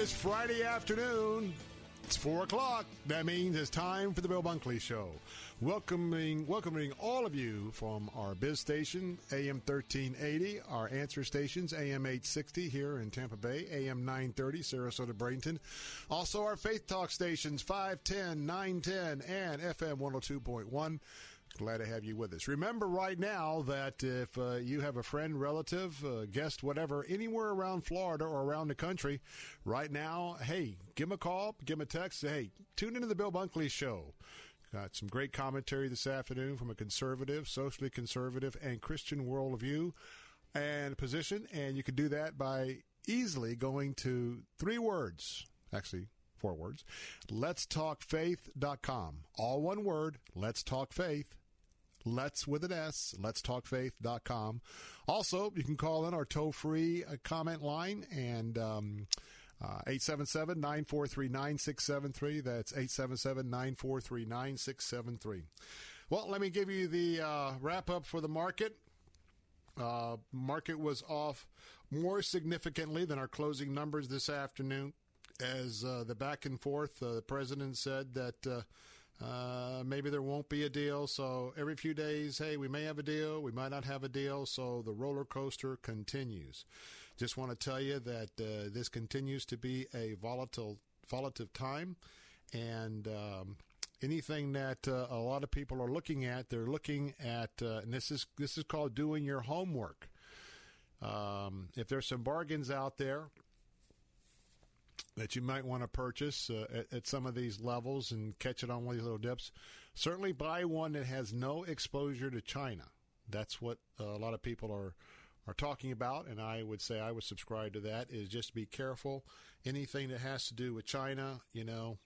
It's Friday afternoon. It's four o'clock. That means it's time for the Bill Bunkley Show. Welcoming, welcoming all of you from our biz station, AM 1380, our answer stations, AM 860 here in Tampa Bay, AM 930, Sarasota, Bradenton. Also our Faith Talk stations, 510, 910, and FM 102.1. Glad to have you with us. Remember right now that if uh, you have a friend, relative, uh, guest, whatever, anywhere around Florida or around the country, right now, hey, give them a call, give them a text. Say, hey, tune into the Bill Bunkley Show. Got some great commentary this afternoon from a conservative, socially conservative, and Christian worldview and position. And you can do that by easily going to three words, actually, four words. Let's talk faith.com. All one word, let's talk faith. Let's with an S, let's talk faith.com. Also, you can call in our toll free uh, comment line and, um, uh, 877 943 9673. That's 877 943 9673. Well, let me give you the uh, wrap up for the market. Uh, market was off more significantly than our closing numbers this afternoon as uh, the back and forth. Uh, the president said that uh, maybe there won't be a deal. So every few days, hey, we may have a deal, we might not have a deal. So the roller coaster continues. Just want to tell you that uh, this continues to be a volatile, volatile time, and um, anything that uh, a lot of people are looking at, they're looking at, uh, and this is this is called doing your homework. Um, if there's some bargains out there that you might want to purchase uh, at, at, some of these levels and catch it on one of these little dips, certainly buy one that has no exposure to China. That's what uh, a lot of people are are talking about, and I would say I would subscribe to that. Is just be careful. Anything that has to do with China, you know,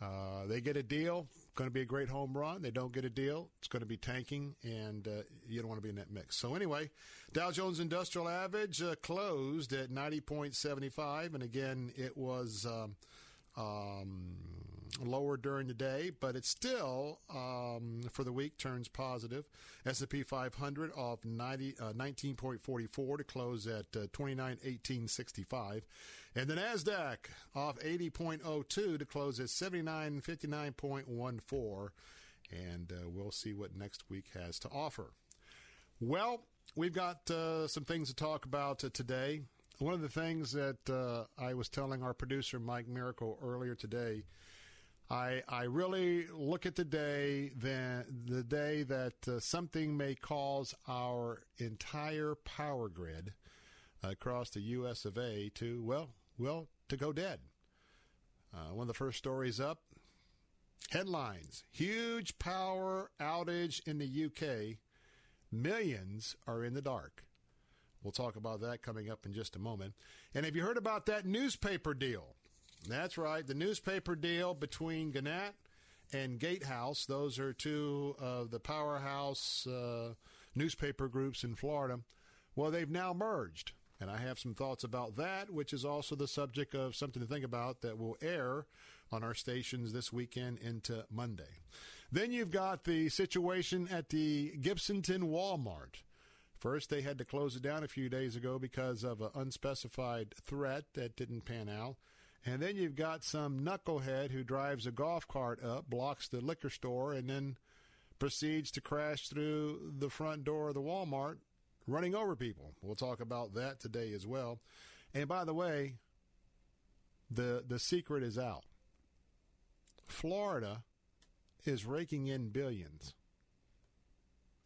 uh, they get a deal, going to be a great home run. They don't get a deal, it's going to be tanking, and uh, you don't want to be in that mix. So anyway, Dow Jones Industrial Average uh, closed at 90.75, and again, it was um, um, lower during the day, but it still um, for the week turns positive. S&P 500 off 90, uh, 19.44 to close at uh, 29.1865. And the NASDAQ off 80.02 to close at 79.59.14. And uh, we'll see what next week has to offer. Well, we've got uh, some things to talk about uh, today. One of the things that uh, I was telling our producer, Mike Miracle, earlier today, I, I really look at the day, the, the day that uh, something may cause our entire power grid across the U.S. of A. to, well, well, to go dead. Uh, one of the first stories up. Headlines Huge power outage in the UK. Millions are in the dark. We'll talk about that coming up in just a moment. And have you heard about that newspaper deal? That's right, the newspaper deal between Gannett and Gatehouse. Those are two of the powerhouse uh, newspaper groups in Florida. Well, they've now merged. And I have some thoughts about that, which is also the subject of something to think about that will air on our stations this weekend into Monday. Then you've got the situation at the Gibsonton Walmart. First, they had to close it down a few days ago because of an unspecified threat that didn't pan out. And then you've got some knucklehead who drives a golf cart up, blocks the liquor store, and then proceeds to crash through the front door of the Walmart running over people. We'll talk about that today as well. And by the way, the the secret is out. Florida is raking in billions.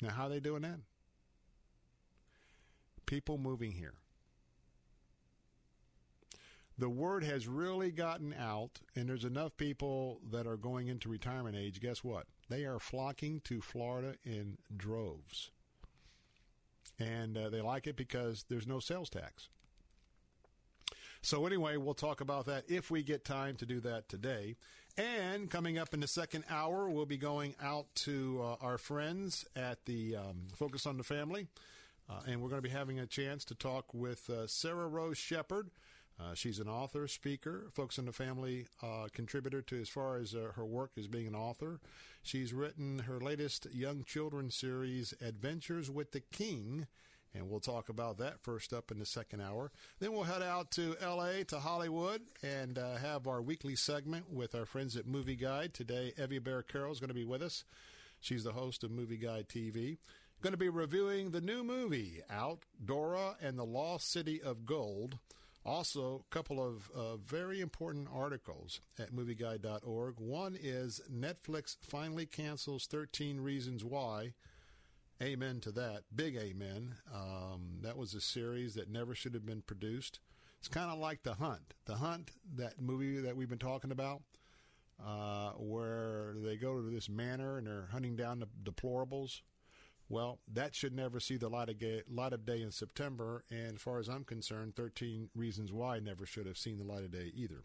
Now, how are they doing that? People moving here. The word has really gotten out, and there's enough people that are going into retirement age. Guess what? They are flocking to Florida in droves. And uh, they like it because there's no sales tax. So, anyway, we'll talk about that if we get time to do that today. And coming up in the second hour, we'll be going out to uh, our friends at the um, Focus on the Family. Uh, and we're going to be having a chance to talk with uh, Sarah Rose Shepard. Uh, she's an author, speaker, Focus on the Family uh, contributor to as far as uh, her work as being an author. She's written her latest young children series, Adventures with the King, and we'll talk about that first up in the second hour. Then we'll head out to L.A. to Hollywood and uh, have our weekly segment with our friends at Movie Guide. Today, Evy Baehr Carroll is going to be with us. She's the host of Movie Guide TV. Going to be reviewing the new movie out, Dora and the Lost City of Gold. Also, a couple of uh, very important articles at movieguide.org. One is Netflix finally cancels 13 Reasons Why. Amen to that. Big amen. Um, that was a series that never should have been produced. It's kind of like The Hunt. The Hunt, that movie that we've been talking about, uh, where they go to this manor and they're hunting down the deplorables. Well, that should never see the light of, day, light of day in September. And as far as I'm concerned, 13 Reasons Why never should have seen the light of day either.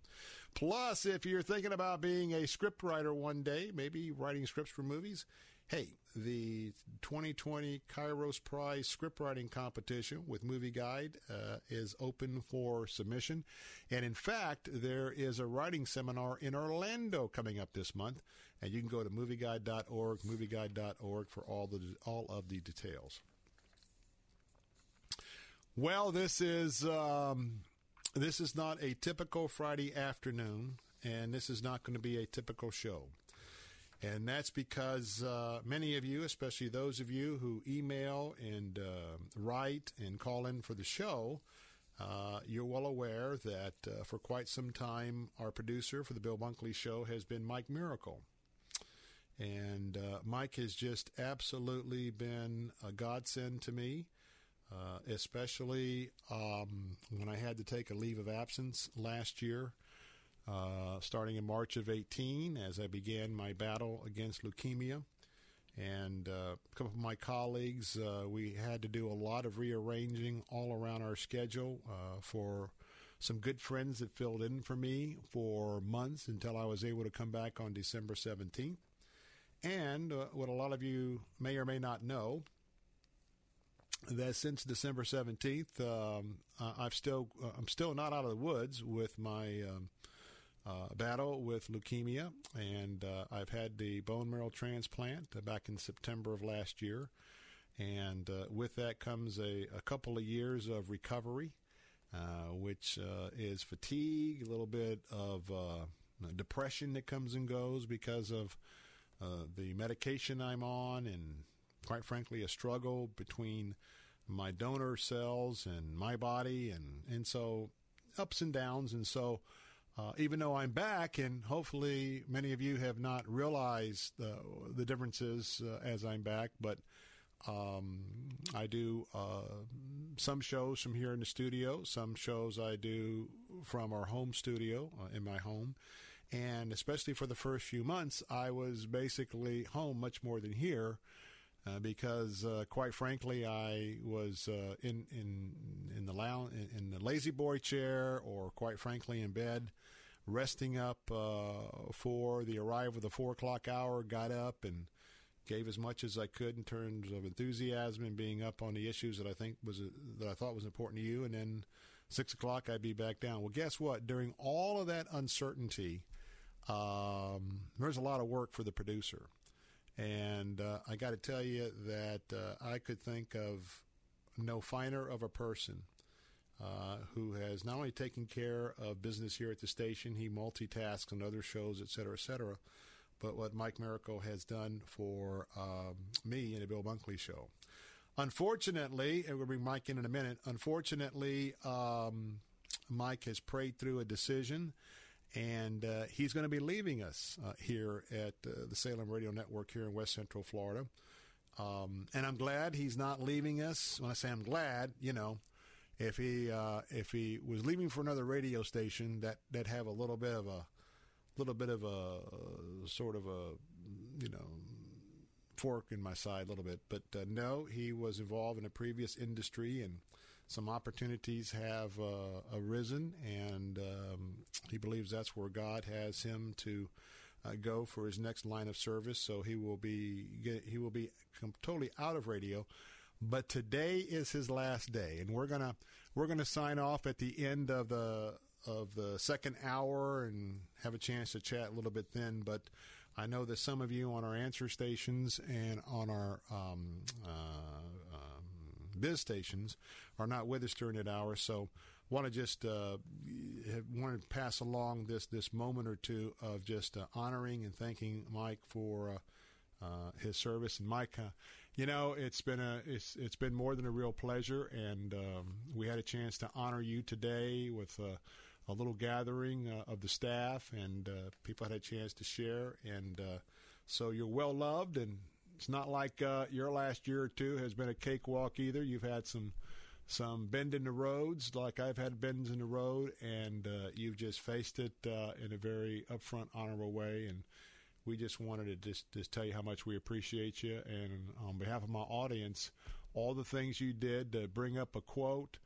Plus, if you're thinking about being a scriptwriter one day, maybe writing scripts for movies, hey, the 2020 Kairos Prize scriptwriting competition with Movie Guide uh, is open for submission. And in fact, there is a writing seminar in Orlando coming up this month. And you can go to movieguide.org, movieguide.org for all the all of the details. Well, this is um, this is not a typical Friday afternoon, and this is not going to be a typical show. And that's because uh, many of you, especially those of you who email and uh, write and call in for the show, uh, you're well aware that uh, for quite some time, our producer for the Bill Bunkley Show has been Mike Miracle. And uh, Mike has just absolutely been a godsend to me, uh, especially um, when I had to take a leave of absence last year. Uh, starting in March of 18 as I began my battle against leukemia. And uh, a couple of my colleagues, uh, we had to do a lot of rearranging all around our schedule uh, for some good friends that filled in for me for months until I was able to come back on December 17th. And uh, what a lot of you may or may not know, that since December 17th, um, I've still I'm still not out of the woods with my um, uh, battle with leukemia, and uh, I've had the bone marrow transplant uh, back in September of last year. And uh, with that comes a, a, couple of years of recovery, uh, which uh, is fatigue, a little bit of depression that comes and goes because of the medication I'm on, and quite frankly, a struggle between my donor cells and my body, and, and so ups and downs. And so uh, even though I'm back, and hopefully many of you have not realized uh, the differences uh, as I'm back, but um, I do uh, some shows from here in the studio, some shows I do from our home studio uh, in my home. And especially for the first few months, I was basically home much more than here. Uh, because uh, quite frankly, I was uh, in in in the in, the lazy boy chair, or quite frankly in bed, resting up uh, for the arrival of the four o'clock hour. Got up and gave as much as I could in terms of enthusiasm and being up on the issues that I think was that I thought was important to you. And then six o'clock, I'd be back down. Well, guess what? During all of that uncertainty, um, there's a lot of work for the producer. And uh, I got to tell you that uh, I could think of no finer of a person uh, who has not only taken care of business here at the station, he multitasks on other shows, et cetera, et cetera, but what Mike Miracle has done for um, me in the Bill Bunkley Show. Unfortunately, and we'll bring Mike in in a minute. Unfortunately, um, Mike has prayed through a decision and uh, he's going to be leaving us uh, here at uh, the Salem Radio Network here in West Central Florida. Um, and I'm glad he's not leaving us. When I say I'm glad, you know, if he uh, if he was leaving for another radio station that that have a little bit of a little bit of a sort of a you know fork in my side a little bit. But uh, no, he was involved in a previous industry and some opportunities have uh, arisen, and um, he believes that's where God has him to uh, go for his next line of service. So he will be he will be totally out of radio. But today is his last day, and we're gonna we're gonna sign off at the end of the of the second hour and have a chance to chat a little bit then. But I know that some of you on our answer stations and on our um, uh, biz stations are not with us during that hour, so want to just uh, want to pass along this this moment or two of just uh, honoring and thanking Mike for uh, uh his service. And Mike, uh, you know, it's been a it's it's been more than a real pleasure, and um, we had a chance to honor you today with. Uh, a little gathering of the staff, and people had a chance to share. And so you're well loved, and it's not like your last year or two has been a cakewalk either. You've had some some bend in the roads, like I've had bends in the road, and uh, you've just faced it uh, in a very upfront, honorable way. And we just wanted to just, just tell you how much we appreciate you. And on behalf of my audience, all the things you did to bring up a quote,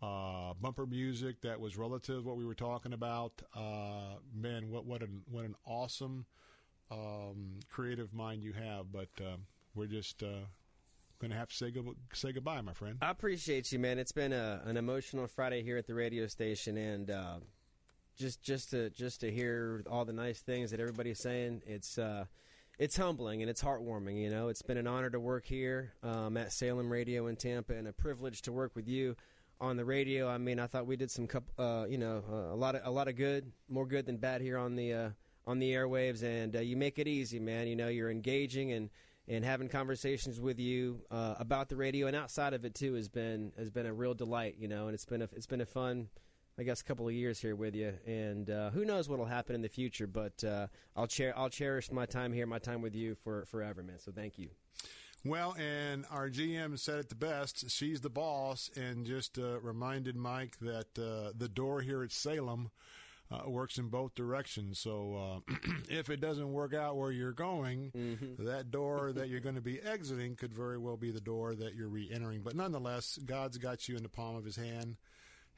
uh, bumper music that was relative to what we were talking about. Uh, man, what what an what an awesome um, creative mind you have. But uh, we're just uh, going to have to say, go, say goodbye, my friend. I appreciate you, man. It's been a, an emotional Friday here at the radio station, and uh, just just to just to hear all the nice things that everybody's saying, it's uh, it's humbling and it's heartwarming. You know, it's been an honor to work here um, at Salem Radio in Tampa, and a privilege to work with you on the radio. I mean, I thought we did some, uh, you know, uh, a lot of a lot of good, more good than bad here on the uh, on the airwaves, and uh, you make it easy, man. You know, you're engaging and and having conversations with you uh, about the radio and outside of it too has been has been a real delight. You know, and it's been a, it's been a fun. I guess couple of years here with you, and uh, who knows what'll happen in the future. But uh, I'll cher- I'll cherish my time here, my time with you for forever, man. So thank you. Well, and our GM said it the best. She's the boss, and just uh, reminded Mike that uh, the door here at Salem uh, works in both directions. So uh, if it doesn't work out where you're going, mm-hmm. that door that you're going to be exiting could very well be the door that you're re-entering. But nonetheless, God's got you in the palm of His hand.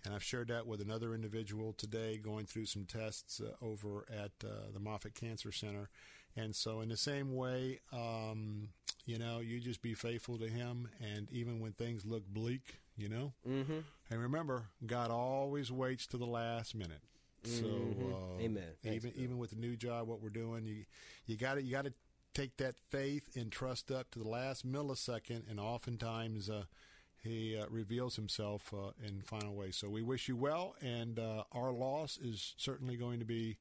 And I've shared that with another individual today going through some tests uh, over at uh, the Moffitt Cancer Center. And so, in the same way, um, you know, you just be faithful to Him. And even when things look bleak, you know, mm-hmm. and remember, God always waits to the last minute. So, mm-hmm. uh, amen. Thanks, even even with the new job, what we're doing, you you got to you got to take that faith and trust up to the last millisecond, and oftentimes uh, he uh, reveals himself uh, in final ways. So we wish you well, and uh, our loss is certainly going to be.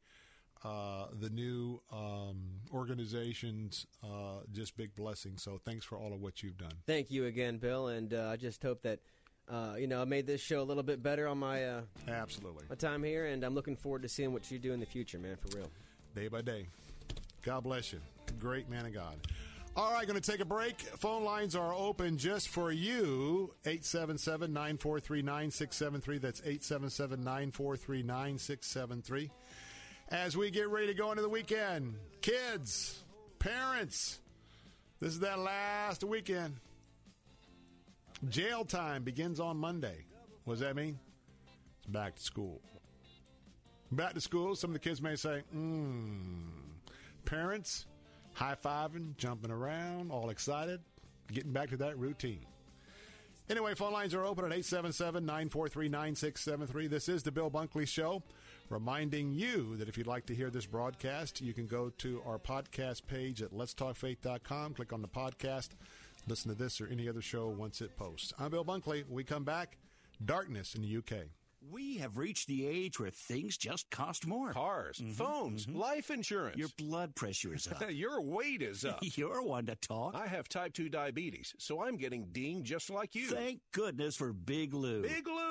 Uh, the new um, organization's just big blessing. So thanks for all of what you've done. Thank you again, Bill, and I just hope that uh, you know, I made this show a little bit better on my uh, absolutely my time here, and I'm looking forward to seeing what you do in the future, man. For real, day by day. God bless you, great man of God. All right, going to take a break. Phone lines are open just for you. 877 943 9673. That's 877 943 9673. As we get ready to go into the weekend, kids, parents, this is that last weekend. Jail time begins on Monday. What does that mean? It's back to school. Back to school, some of the kids may say, hmm. Parents, high fiving, jumping around, all excited, getting back to that routine. Anyway, phone lines are open at 877 943 9673. This is the Bill Bunkley Show, reminding you that if you'd like to hear this broadcast, you can go to our podcast page at letstalkfaith.com, click on the podcast Listen to this or any other show once it posts. I'm Bill Bunkley. When we come back, darkness in the UK. We have reached the age where things just cost more. Cars, mm-hmm, phones, mm-hmm. life insurance. Your blood pressure is up. Your weight is up. You're one to talk. I have type 2 diabetes, so I'm getting dinged just like you. Thank goodness for Big Lou. Big Lou!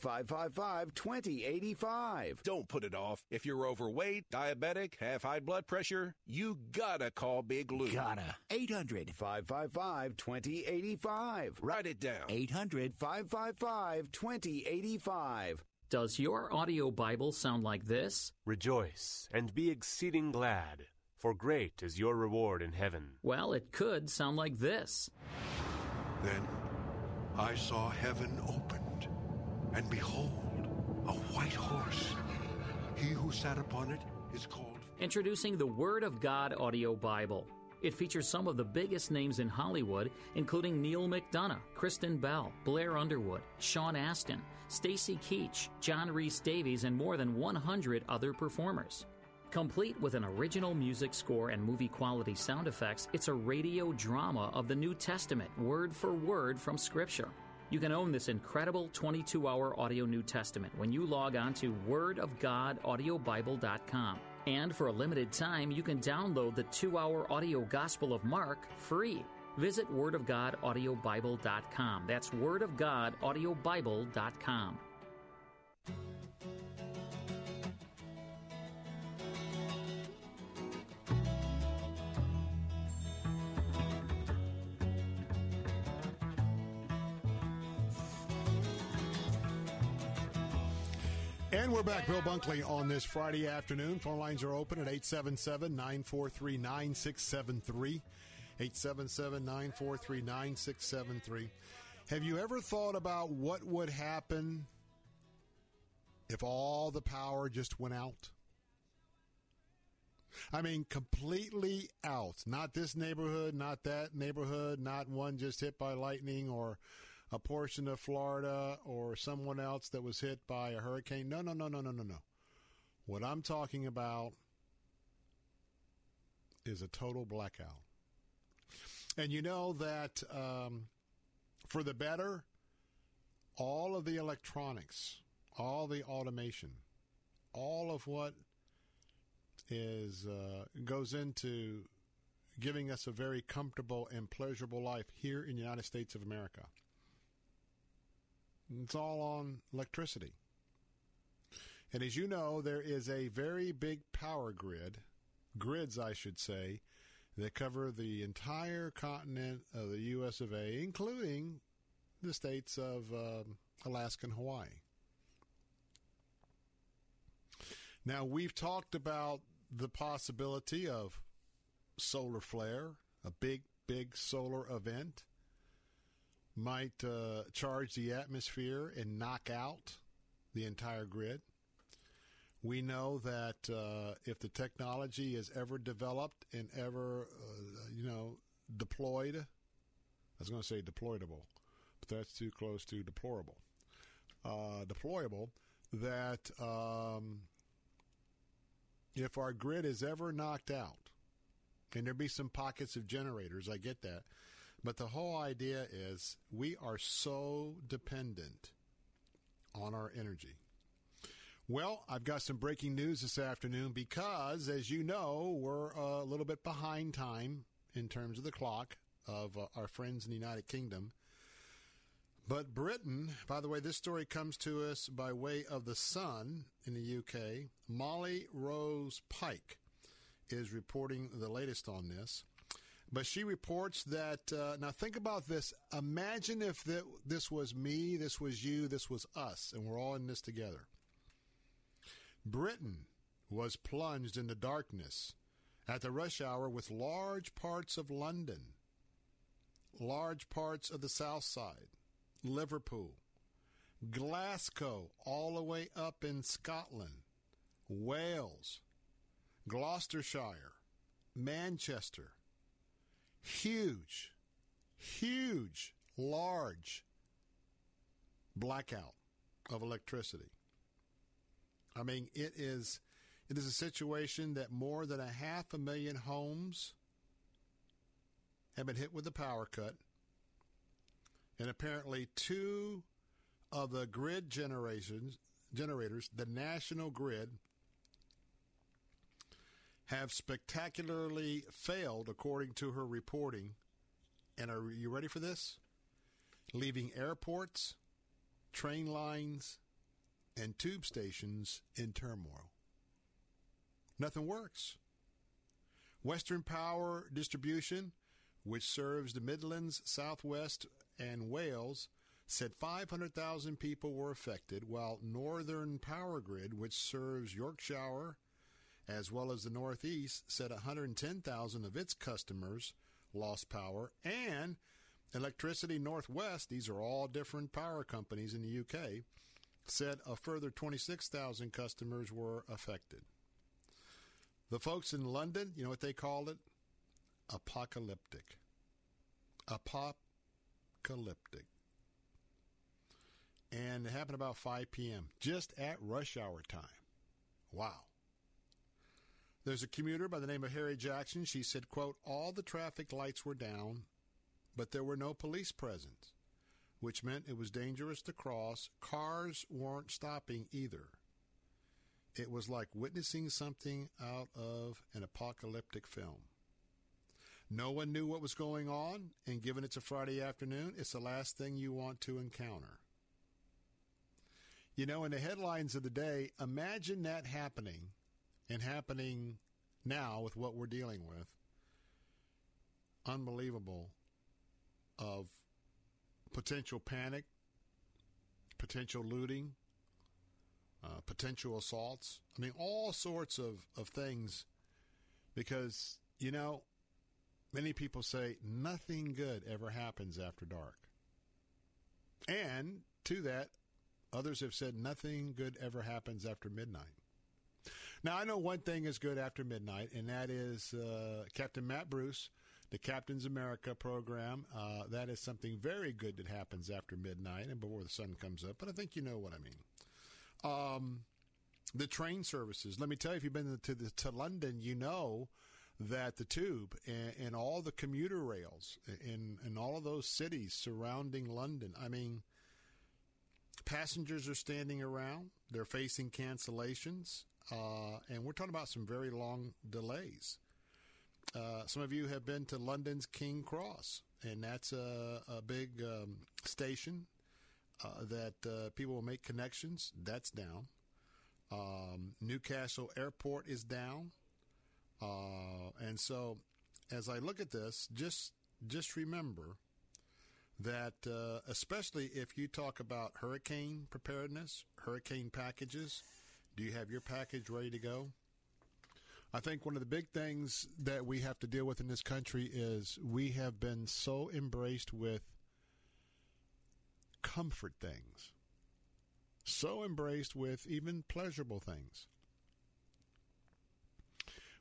555 2085. Don't put it off. If you're overweight, diabetic, have high blood pressure, you gotta call Big Lou. Gotta. 800 555 2085. Write it down. 800 555 2085. Does your audio Bible sound like this? Rejoice and be exceeding glad, for great is your reward in heaven. Well, it could sound like this. Then I saw heaven opened, and behold, a white horse. He who sat upon it is called. Introducing the Word of God Audio Bible. It features some of the biggest names in Hollywood, including Neal McDonough, Kristen Bell, Blair Underwood, Sean Astin, Stacy Keach, John Rhys-Davies, and more than 100 other performers. Complete with an original music score and movie quality sound effects, it's a radio drama of the New Testament, word for word from Scripture. You can own this incredible 22 hour audio New Testament when you log on to wordofgodaudiobible.com. And for a limited time, you can download the two hour audio Gospel of Mark free. Visit wordofgodaudiobible.com. That's wordofgodaudiobible.com. And we're back, Bill Bunkley, on this Friday afternoon. Phone lines are open at 877 943 9673. 877 943 9673. Have you ever thought about what would happen if all the power just went out? I mean, completely out. Not this neighborhood, not that neighborhood, not one just hit by lightning or a portion of Florida or someone else that was hit by a hurricane. No, no, no, no, no, no, no. What I'm talking about is a total blackout. And you know that um, for the better, all of the electronics, all the automation, all of what is uh, goes into giving us a very comfortable and pleasurable life here in the United States of America. It's all on electricity. And as you know, there is a very big power grid, grids, I should say, that cover the entire continent of the U.S. of A., including the states of um, Alaska and Hawaii. Now, we've talked about the possibility of solar flare, a big, big solar event might uh, charge the atmosphere and knock out the entire grid. We know that uh, if the technology is ever developed and ever, uh, you know, deployed, I was going to say deployable, but that's too close to deplorable. Uh, deployable, that um, if our grid is ever knocked out, and there be some pockets of generators, I get that. But the whole idea is we are so dependent on our energy. Well, I've got some breaking news this afternoon because, as you know, we're a little bit behind time in terms of the clock of uh, our friends in the United Kingdom. But Britain, by the way, this story comes to us by way of The Sun in the UK. Molly Rose Pike is reporting the latest on this. But she reports that, uh, now think about this. Imagine if th- this was me, this was you, this was us, and we're all in this together. Britain was plunged into darkness at the rush hour with large parts of London, large parts of the South Side, Liverpool, Glasgow, all the way up in Scotland, Wales, Gloucestershire, Manchester. Huge, huge, large blackout of electricity. I mean, it is it is a situation that more than a half a million homes have been hit with a power cut. And apparently two of the grid generations generators, the national grid, have spectacularly failed according to her reporting. And are you ready for this? Leaving airports, train lines, and tube stations in turmoil. Nothing works. Western Power Distribution, which serves the Midlands, Southwest, and Wales, said 500,000 people were affected, while Northern Power Grid, which serves Yorkshire as well as the Northeast, said 110,000 of its customers lost power, and Electricity Northwest, these are all different power companies in the UK, said a further 26,000 customers were affected. The folks in London, you know what they called it? Apocalyptic. Apocalyptic. And it happened about 5 p.m., just at rush hour time. Wow. There's a commuter by the name of Harry Jackson. She said, quote, all the traffic lights were down, but there were no police present, which meant it was dangerous to cross. Cars weren't stopping either. It was like witnessing something out of an apocalyptic film. No one knew what was going on, and given it's a Friday afternoon, it's the last thing you want to encounter. You know, in the headlines of the day, imagine that happening and happening now with what we're dealing with. Unbelievable of potential panic, potential looting, uh, potential assaults. I mean, all sorts of, of things because, you know, many people say nothing good ever happens after dark. And to that, others have said nothing good ever happens after midnight. Now, I know one thing is good after midnight, and that is uh, Captain Matt Bruce, the Captain's America program. Uh, that is something very good that happens after midnight and before the sun comes up, but I think you know what I mean. Um, the train services. Let me tell you, if you've been to, the, to London, you know that the tube and, and all the commuter rails in, in all of those cities surrounding London, I mean, passengers are standing around. They're facing cancellations. Uh, and we're talking about some very long delays. Uh, some of you have been to London's King Cross, and that's a, a big um, station uh, that uh, people will make connections. That's down. Um, Newcastle Airport is down, uh, and so as I look at this, just just remember that uh, especially if you talk about hurricane preparedness, hurricane packages do you have your package ready to go? I think one of the big things that we have to deal with in this country is we have been so embraced with comfort things, so embraced with even pleasurable things.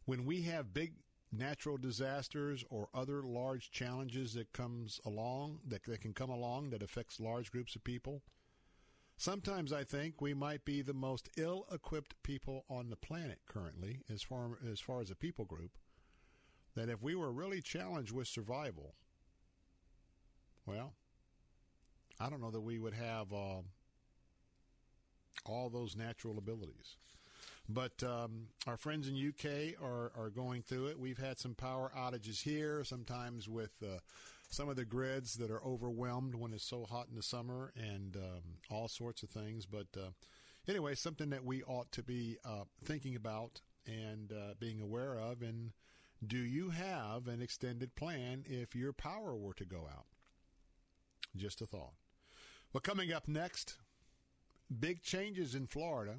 When we have big natural disasters or other large challenges that comes along that, that can come along that affects large groups of people, Sometimes I think we might be the most ill-equipped people on the planet currently, as far as far as a people group. That if we were really challenged with survival, well, I don't know that we would have uh, all those natural abilities. But um, our friends in UK are, are going through it. We've had some power outages here, sometimes with uh, some of the grids that are overwhelmed when it's so hot in the summer and um, all sorts of things. But uh, anyway, something that we ought to be uh, thinking about and uh, being aware of. And do you have an extended plan if your power were to go out? Just a thought. Well, coming up next, big changes in Florida.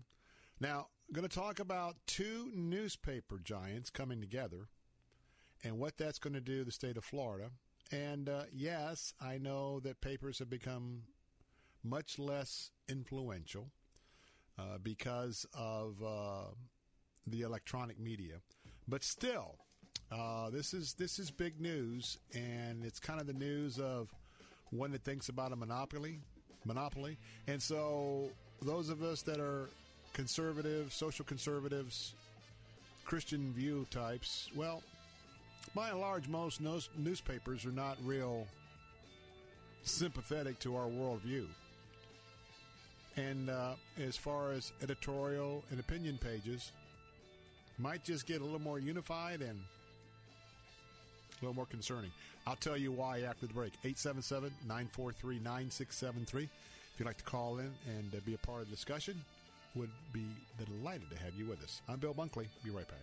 Now, going to talk about two newspaper giants coming together and what that's going to do to the state of Florida. And uh, yes, I know that papers have become much less influential uh, because of uh, the electronic media, but still, uh, this is this is big news, and it's kind of the news of one that thinks about a monopoly, monopoly, and so those of us that are conservative, social conservatives, Christian view types, well, by and large, most newspapers are not real sympathetic to our worldview. And uh, as far as editorial and opinion pages, might just get a little more unified and a little more concerning. I'll tell you why after the break. 877 943 9673. If you'd like to call in and uh, be a part of the discussion, would be delighted to have you with us. I'm Bill Bunkley. Be right back.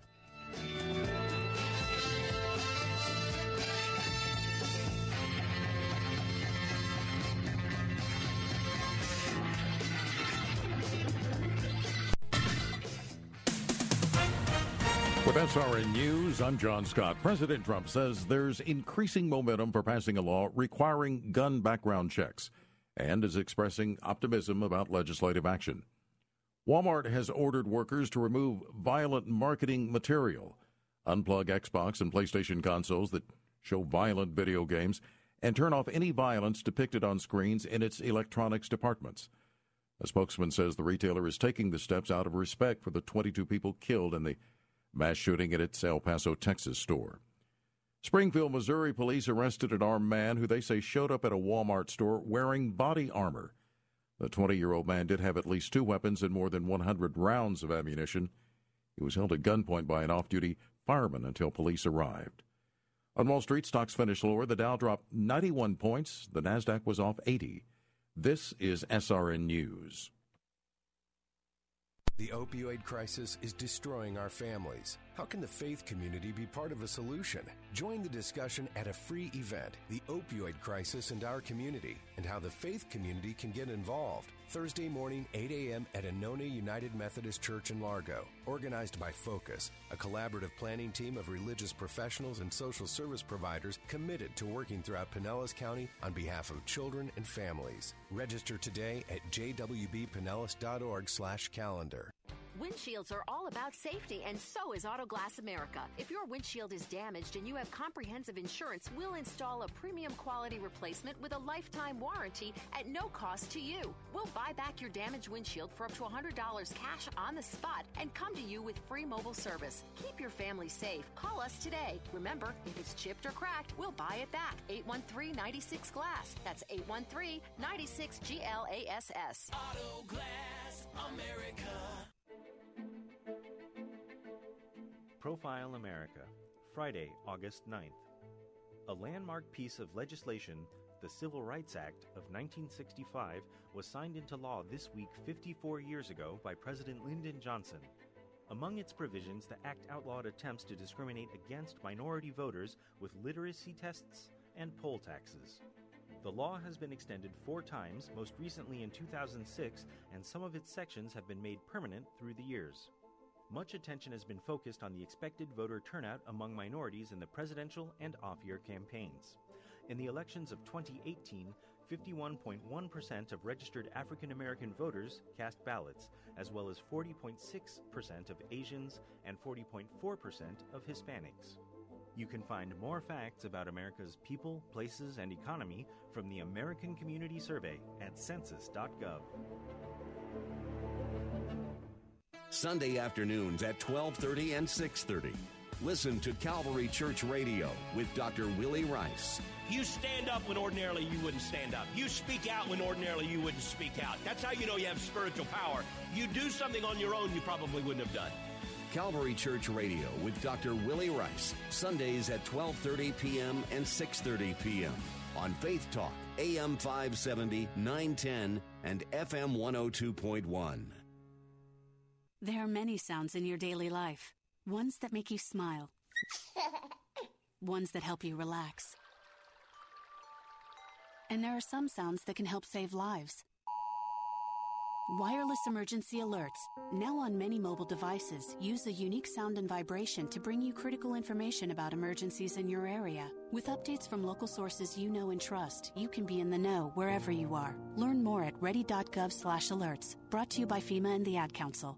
SRN News, I'm John Scott. President Trump says there's increasing momentum for passing a law requiring gun background checks and is expressing optimism about legislative action. Walmart has ordered workers to remove violent marketing material, unplug Xbox and PlayStation consoles that show violent video games, and turn off any violence depicted on screens in its electronics departments. A spokesman says the retailer is taking the steps out of respect for the 22 people killed in the mass shooting at its El Paso, Texas store. Springfield, Missouri police arrested an armed man who they say showed up at a Walmart store wearing body armor. The 20 year old man did have at least two weapons and more than 100 rounds of ammunition. He was held at gunpoint by an off duty fireman until police arrived. On Wall Street, stocks finished lower. The Dow dropped 91 points. The Nasdaq was off 80. This is SRN News. The opioid crisis is destroying our families. How can the faith community be part of a solution? Join the discussion at a free event, The Opioid Crisis and Our Community, and how the faith community can get involved. Thursday morning, 8 a.m. at Anona United Methodist Church in Largo. Organized by Focus, a collaborative planning team of religious professionals and social service providers committed to working throughout Pinellas County on behalf of children and families. Register today at jwbpinellas.org slash calendar. Windshields are all about safety, and so is Autoglass America. If your windshield is damaged and you have comprehensive insurance, we'll install a premium quality replacement with a lifetime warranty at no cost to you. We'll buy back your damaged windshield for up to $100 cash on the spot and come to you with free mobile service. Keep your family safe. Call us today. Remember, if it's chipped or cracked, we'll buy it back. 813 96 Glass. That's 813 96 GLASS. America. Profile America, Friday, August 9th. A landmark piece of legislation, the Civil Rights Act of 1965, was signed into law this week 54 years ago by President Lyndon Johnson. Among its provisions, the act outlawed attempts to discriminate against minority voters with literacy tests and poll taxes. The law has been extended four times, most recently in 2006, and some of its sections have been made permanent through the years much attention has been focused on the expected voter turnout among minorities in the presidential and off year campaigns. In the elections of 2018, 51.1% of registered African American voters cast ballots, as well as 40.6% of Asians and 40.4% of Hispanics. You can find more facts about America's people, places, and economy from the American Community Survey at census.gov. Sunday afternoons at 12:30 and 6:30. Listen to Calvary Church Radio with Dr. Willie Rice. You stand up when ordinarily you wouldn't stand up. You speak out when ordinarily you wouldn't speak out. That's how you know you have spiritual power. You do something on your own you probably wouldn't have done. Calvary Church Radio with Dr. Willie Rice, Sundays at 12:30 p.m. and 6:30 p.m. on Faith Talk, AM 570, 910 and FM 102.1. There are many sounds in your daily life. Ones that make you smile. ones that help you relax. And there are some sounds that can help save lives. Wireless emergency alerts, now on many mobile devices, use a unique sound and vibration to bring you critical information about emergencies in your area. With updates from local sources you know and trust, you can be in the know wherever you are. Learn more at ready.gov/alerts. Brought to you by FEMA and the Ad Council.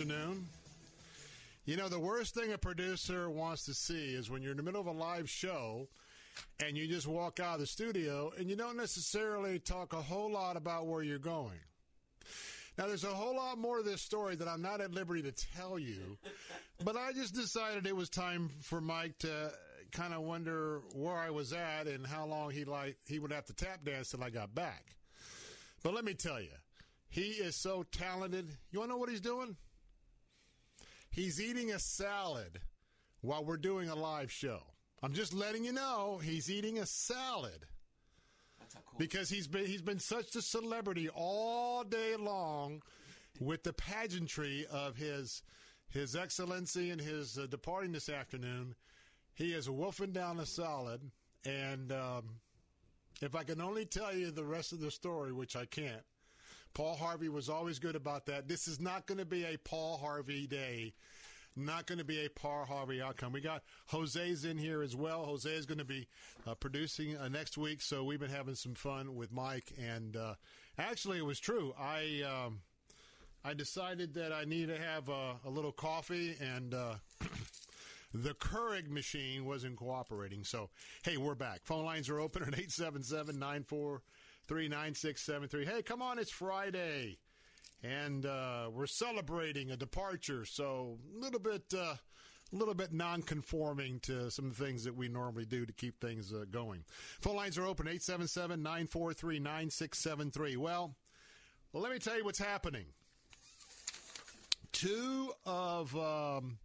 afternoon. You know, the worst thing a producer wants to see is when you're in the middle of a live show and you just walk out of the studio and you don't necessarily talk a whole lot about where you're going. Now, there's a whole lot more to this story that I'm not at liberty to tell you, but I just decided it was time for Mike to kind of wonder where I was at and how long he like he would have to tap dance till I got back. But let me tell you, he is so talented. You want to know what he's doing? He's eating a salad while we're doing a live show. I'm just letting you know he's eating a salad. Because he's been he's been such a celebrity all day long with the pageantry of his his excellency and his uh, departing this afternoon. He is wolfing down a salad, and um, if I can only tell you the rest of the story, which I can't, Paul Harvey was always good about that. This is not going to be a Paul Harvey day. Not going to be a Paul Harvey outcome. We got Jose's in here as well. Jose is going to be uh, producing uh, next week, so we've been having some fun with Mike. And uh, actually, it was true. I um, I decided that I need to have a, a little coffee, and uh, the Keurig machine wasn't cooperating. So, hey, we're back. Phone lines are open at 877 943 9673. Hey, come on, it's Friday. And uh, we're celebrating a departure, so a little bit, uh, a little bit non-conforming to some of the things that we normally do to keep things uh, going. Phone lines are open 877-943-9673. Well, well, let me tell you what's happening. Two of um,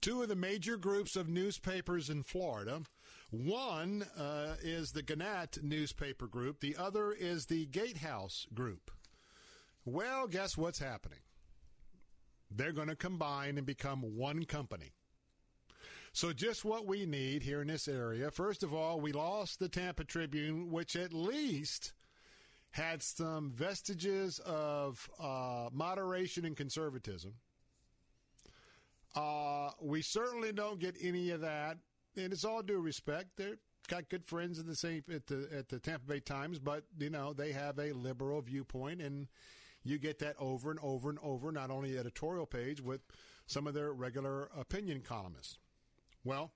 two of the major groups of newspapers in Florida. One uh, is the Gannett newspaper group. The other is the Gatehouse group. Well, guess what's happening? They're going to combine and become one company. So, just what we need here in this area. First of all, we lost the Tampa Tribune, which at least had some vestiges of uh, moderation and conservatism. Uh, we certainly don't get any of that, and it's all due respect. They've got good friends in the same at the at the Tampa Bay Times, but you know they have a liberal viewpoint, and you get that over and over and over, not only the editorial page with some of their regular opinion columnists. Well,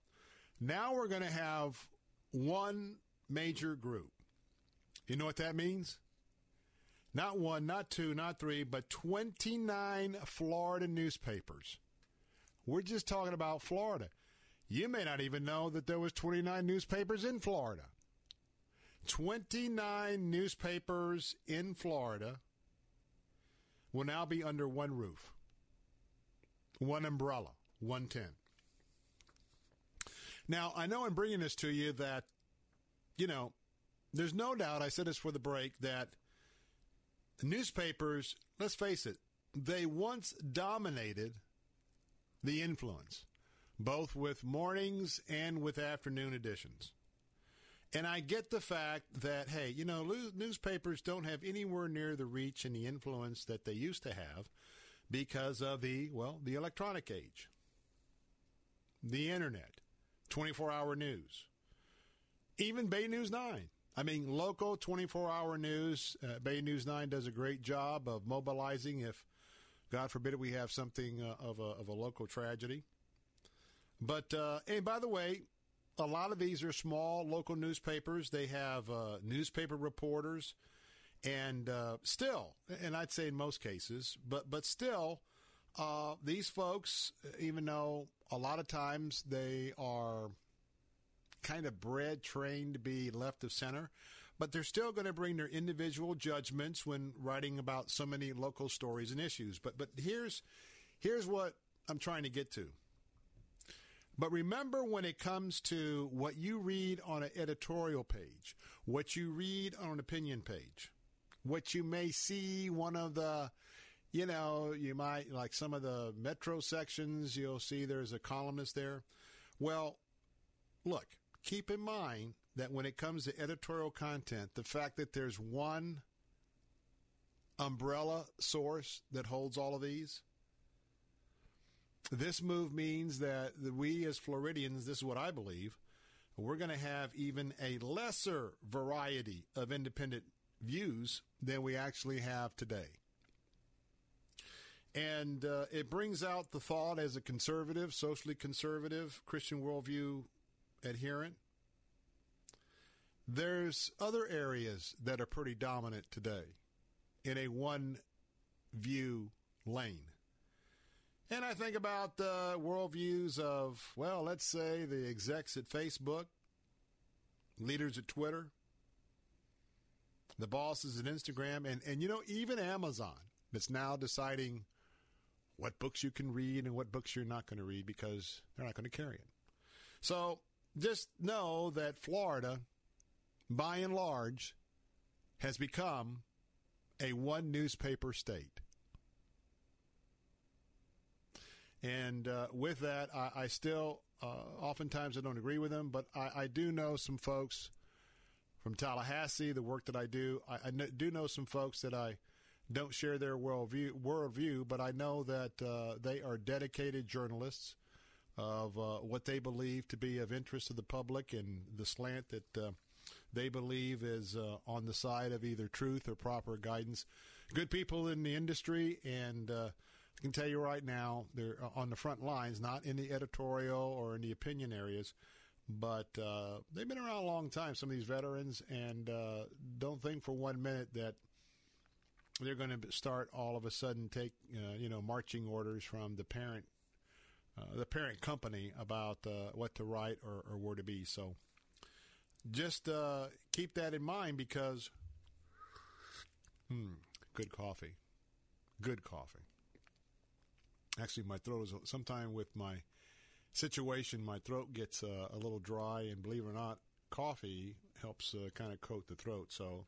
now we're going to have one major group. You know what that means? Not one, not two, not three, but 29 Florida newspapers. We're just talking about Florida. You may not even know that there was 29 newspapers in Florida. 29 newspapers in Florida will now be under one roof, one umbrella, 110. Now, I know I'm bringing this to you that, you know, there's no doubt, I said this for the break, that newspapers, let's face it, they once dominated the influence, both with mornings and with afternoon editions. And I get the fact that, hey, you know, newspapers don't have anywhere near the reach and the influence that they used to have because of the, well, the electronic age, the internet, 24 hour news, even Bay News 9. I mean, local 24 hour news, uh, Bay News 9 does a great job of mobilizing if, God forbid, we have something uh, of, a, of a local tragedy. But, uh, and by the way, a lot of these are small local newspapers. They have uh, newspaper reporters, and uh, still, and I'd say in most cases, but but still, uh, these folks, even though a lot of times they are kind of bred, trained to be left of center, but they're still going to bring their individual judgments when writing about so many local stories and issues. But but here's here's what I'm trying to get to. But remember when it comes to what you read on an editorial page, what you read on an opinion page, what you may see one of the, you know, you might like some of the metro sections, you'll see there's a columnist there. Well, look, keep in mind that when it comes to editorial content, the fact that there's one umbrella source that holds all of these this move means that we as Floridians, this is what I believe, we're going to have even a lesser variety of independent views than we actually have today. And uh, it brings out the thought as a conservative, socially conservative, Christian worldview adherent. There's other areas that are pretty dominant today in a one view lane. And I think about the worldviews of, well, let's say the execs at Facebook, leaders at Twitter, the bosses at Instagram, and, and you know, even Amazon that's now deciding what books you can read and what books you're not going to read because they're not going to carry it. So just know that Florida, by and large, has become a one newspaper state. And uh, with that, I, I still, uh, oftentimes I don't agree with them, but I, I, do know some folks from Tallahassee, the work that I do. I, I do know some folks that I don't share their worldview, worldview but I know that uh, they are dedicated journalists of uh, what they believe to be of interest to the public and the slant that uh, they believe is uh, on the side of either truth or proper guidance. Good people in the industry and I can tell you right now, they're on the front lines, not in the editorial or in the opinion areas, but uh, they've been around a long time, some of these veterans, and uh, don't think for one minute that they're going to start all of a sudden take, uh, you know, marching orders from the parent, uh, the parent company about uh, what to write or, or, where to be. So just uh, keep that in mind because, hmm, good coffee, good coffee actually my throat is sometime with my situation my throat gets uh, a little dry and believe it or not coffee helps uh, kind of coat the throat so.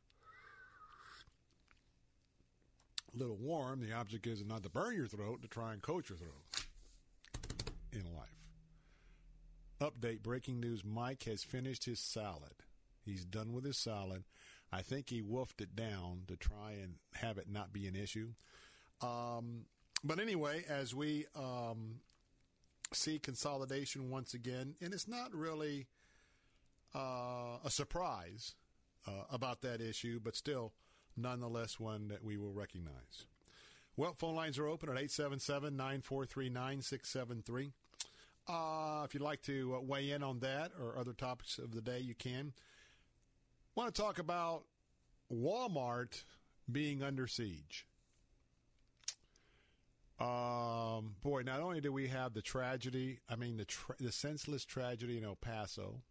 A little warm the object is not to burn your throat to try and coat your throat in life. Update breaking news mike has finished his salad. He's done with his salad. I think he wolfed it down to try and have it not be an issue. Um, but anyway, as we um, see consolidation once again, and it's not really uh, a surprise uh, about that issue, but still, nonetheless, one that we will recognize. Well, phone lines are open at 877 943 9673. Uh, if you'd like to uh, weigh in on that or other topics of the day, you can. Want to talk about Walmart being under siege. Um, boy, not only do we have the tragedy, I mean the tra- the senseless tragedy in El Paso.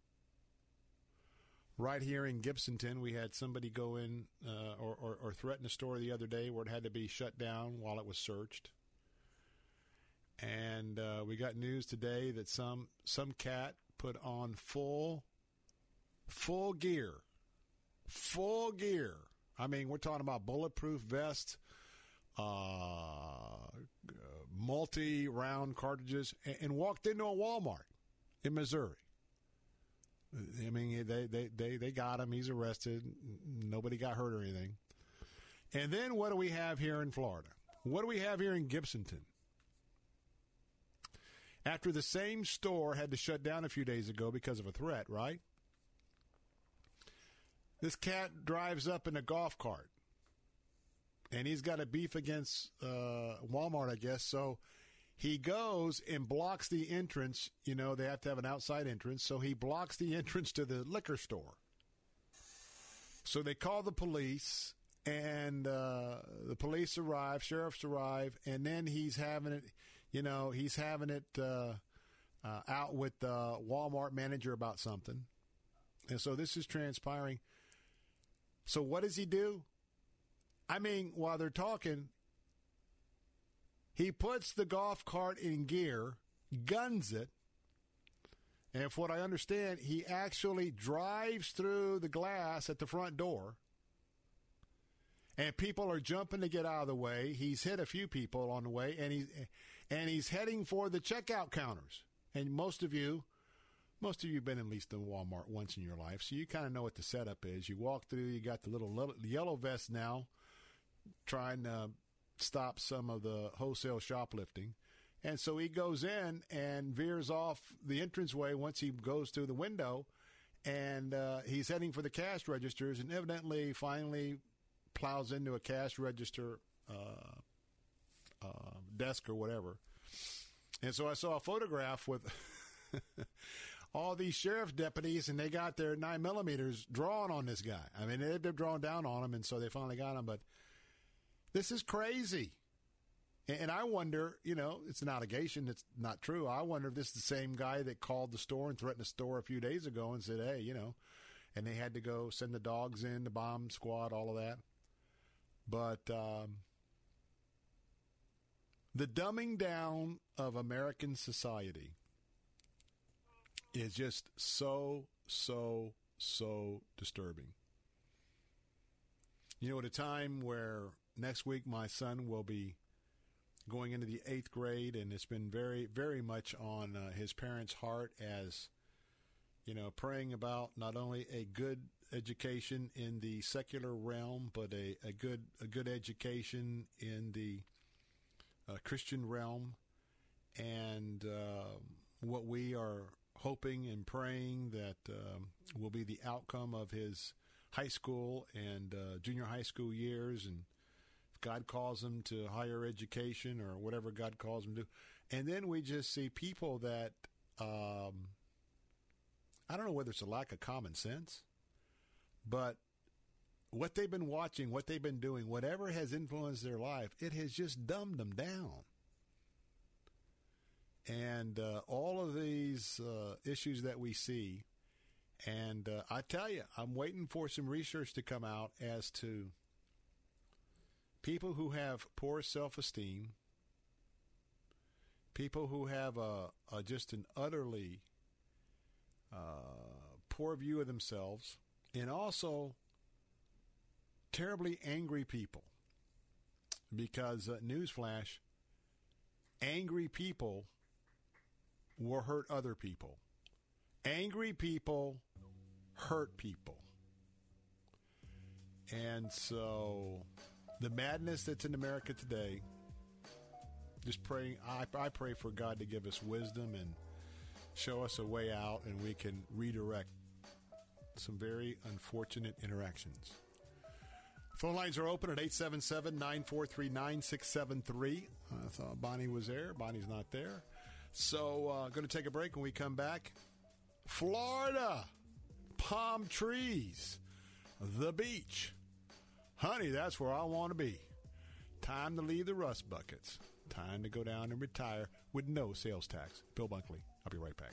Right here in Gibsonton, we had somebody go in uh, or, or, or threaten a store the other day where it had to be shut down while it was searched. And uh, we got news today that some some cat put on full full gear, full gear. I mean, we're talking about bulletproof vest, uh, multi round cartridges and, and, walked into a Walmart in Missouri. I mean, they, they, they, they got him. He's arrested. Nobody got hurt or anything. And then what do we have here in Florida? What do we have here in Gibsonton? After the same store had to shut down a few days ago because of a threat, right? This cat drives up in a golf cart and he's got a beef against uh, Walmart, I guess. So he goes and blocks the entrance. You know, they have to have an outside entrance, so he blocks the entrance to the liquor store. So they call the police, and uh, the police arrive, sheriffs arrive, and then he's having it. You know, he's having it uh, uh out with the Walmart manager about something, and so this is transpiring. So what does he do? I mean, while they're talking, he puts the golf cart in gear, guns it, and from what I understand, he actually drives through the glass at the front door. And people are jumping to get out of the way. He's hit a few people on the way, and he's and he's heading for the checkout counters. And most of you, most of you have been at least in Walmart once in your life, so you kind of know what the setup is. You walk through, you got the little, little yellow vest now trying to stop some of the wholesale shoplifting. And so he goes in and veers off the entranceway once he goes through the window. And uh, he's heading for the cash registers and evidently finally plows into a cash register uh, uh, desk or whatever. And so I saw a photograph with all these sheriff deputies, and they got their nine millimeters drawn on this guy. I mean, they've drawn down on him, and so they finally got him. But this is crazy. And I wonder, you know, it's an allegation. It's not true. I wonder if this is the same guy that called the store and threatened the store a few days ago and said, hey, you know, and they had to go send the dogs in, the bomb squad, all of that. But um, the dumbing down of American society is just so, so, so disturbing. You know, at a time where next week my son will be going into the eighth grade, and it's been very, very much on uh, his parents' heart as you know, praying about not only a good education in the secular realm, but a, a good a good education in the uh, Christian realm, and uh, what we are hoping and praying that um, will be the outcome of his high school and uh, junior high school years, and God calls them to higher education or whatever God calls them to, and then we just see people that. Um, I don't know whether it's a lack of common sense, but what they've been watching, what they've been doing, whatever has influenced their life, it has just dumbed them down. And uh, all of these uh, issues that we see, and uh, I tell you, I'm waiting for some research to come out as to people who have poor self esteem, people who have a, a just an utterly uh, poor view of themselves, and also terribly angry people. Because, uh, newsflash, angry people will hurt other people. Angry people hurt people. And so, the madness that's in America today, just praying, I, I pray for God to give us wisdom and show us a way out and we can redirect some very unfortunate interactions. Phone lines are open at 877 943 9673. I thought Bonnie was there. Bonnie's not there. So, uh, going to take a break when we come back. Florida, palm trees, the beach. Honey, that's where I want to be. Time to leave the rust buckets. Time to go down and retire with no sales tax. Bill Bunkley. I'll be right back.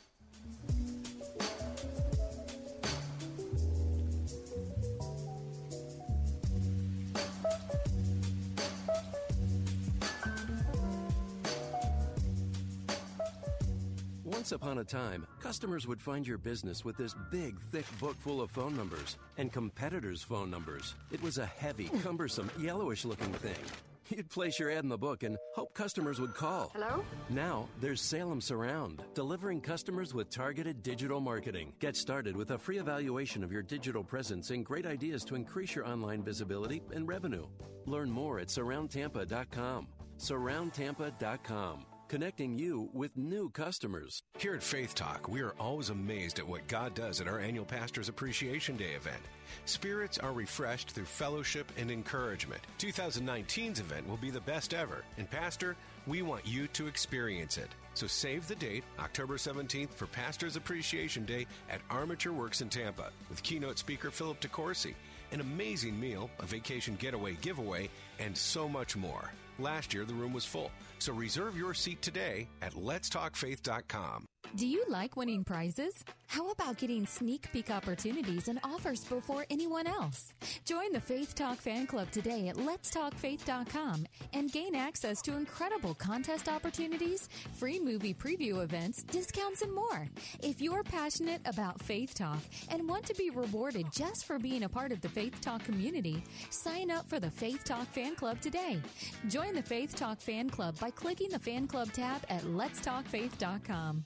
Once upon a time, customers would find your business with this big, thick book full of phone numbers and competitors' phone numbers. It was a heavy, cumbersome, yellowish looking thing. You'd place your ad in the book and hope customers would call. Hello? Now, there's Salem Surround, delivering customers with targeted digital marketing. Get started with a free evaluation of your digital presence and great ideas to increase your online visibility and revenue. Learn more at surroundtampa.com. Surroundtampa.com connecting you with new customers. Here at Faith Talk, we are always amazed at what God does at our annual Pastors Appreciation Day event. Spirits are refreshed through fellowship and encouragement. 2019's event will be the best ever, and Pastor, we want you to experience it. So save the date, October 17th, for Pastors Appreciation Day at Armature Works in Tampa, with keynote speaker Philip DeCourcy, an amazing meal, a vacation getaway giveaway, and so much more. Last year, the room was full. So reserve your seat today at letstalkfaith.com. Do you like winning prizes? How about getting sneak peek opportunities and offers before anyone else? Join the Faith Talk fan club today at letstalkfaith.com and gain access to incredible contest opportunities, free movie preview events, discounts, and more. If you're passionate about Faith Talk and want to be rewarded just for being a part of the Faith Talk community, sign up for the Faith Talk fan club today. Join the Faith Talk fan club by clicking the fan club tab at letstalkfaith.com.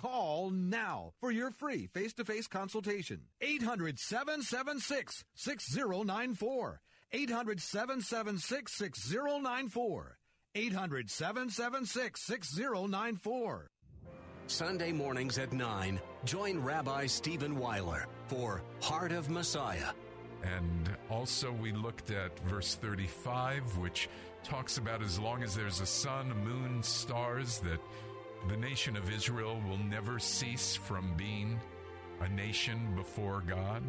Call now for your free face to face consultation. 800 776 6094. 800 776 6094. 800 776 6094. Sunday mornings at 9, join Rabbi Stephen Weiler for Heart of Messiah. And also, we looked at verse 35, which talks about as long as there's a sun, moon, stars, that the nation of Israel will never cease from being a nation before God.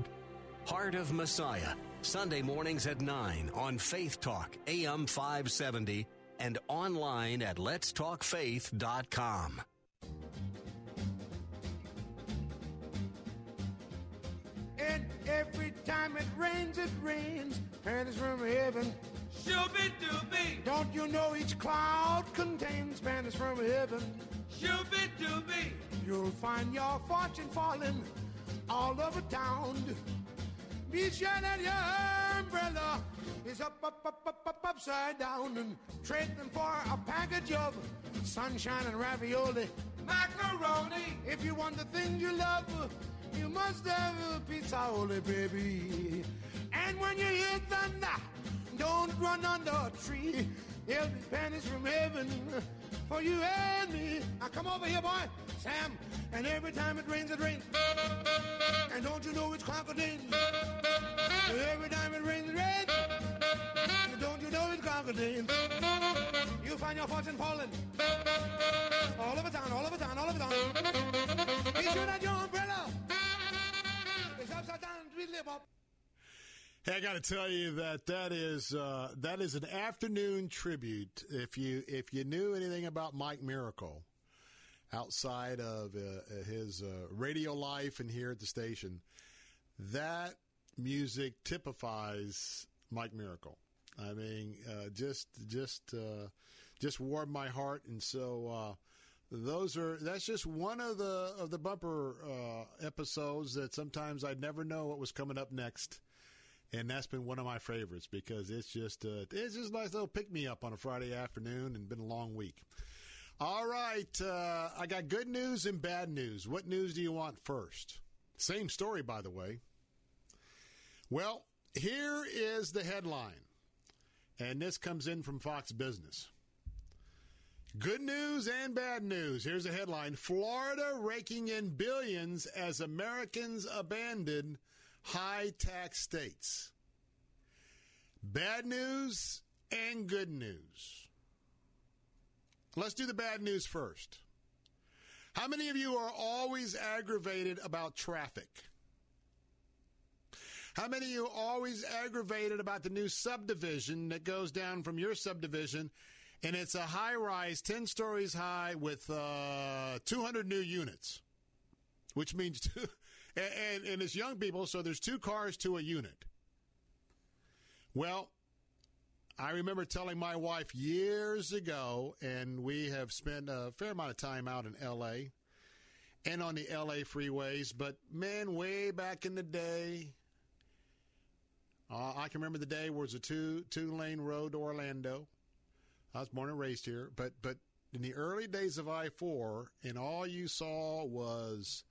Heart of Messiah, Sunday mornings at 9 on Faith Talk, AM 570, and online at letstalkfaith.com. And every time it rains, it rains. Panties from heaven. Shooby dooby. Don't you know each cloud contains panties from heaven? Shooby dooby. You'll find your fortune falling all over town. Be sure that your umbrella is up, up, up, up, up, upside down and trade them for a package of sunshine and ravioli. Macaroni. If you want the things you love, you must have a pizza, holy baby. And when you hear thunder, don't run under a tree. Be panties from heaven for you and me. Now come over here, boy, Sam. And every time it rains, it rains. And don't you know it's crocodile? Every time it rains, it rains. And don't you know it's crocodile? You find your fortune falling. All over town, all over town, all over town. Be sure that your umbrella is upside down, tweedly bop. Hey, I got to tell you that that is uh, that is an afternoon tribute. If you if you knew anything about Mike Miracle, outside of uh, his uh, radio life and here at the station, that music typifies Mike Miracle. I mean, uh, just just uh, just warmed my heart, and so uh, those are that's just one of the of the bumper episodes that sometimes I'd never know what was coming up next. And that's been one of my favorites because it's just uh, it's just a nice little pick me up on a Friday afternoon and been a long week. All right, uh, I got good news and bad news. What news do you want first? Same story, by the way. Well, here is the headline, and this comes in from Fox Business. Good news and bad news. Here's a headline Florida raking in billions as Americans abandon high tax states. Bad news and good news. Let's do the bad news first. How many of you are always aggravated about traffic? How many of you are always aggravated about the new subdivision that goes down from your subdivision and it's a high rise, 10 stories high with uh, 200 new units, which means And, and, and it's young people, so there's two cars to a unit. Well, I remember telling my wife years ago, and we have spent a fair amount of time out in L.A. and on the L.A. freeways, but man, way back in the day, uh, I can remember the day where it was a two two lane road to Orlando. I was born and raised here, but but in the early days of I four, and all you saw was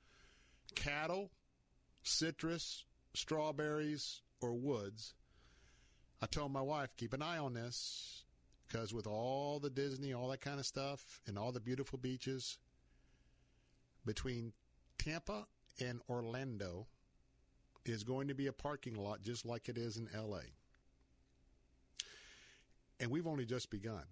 cattle, citrus, strawberries, or woods. I told my wife, keep an eye on this, because with all the Disney, all that kind of stuff, and all the beautiful beaches between Tampa and Orlando is going to be a parking lot just like it is in LA. And we've only just begun.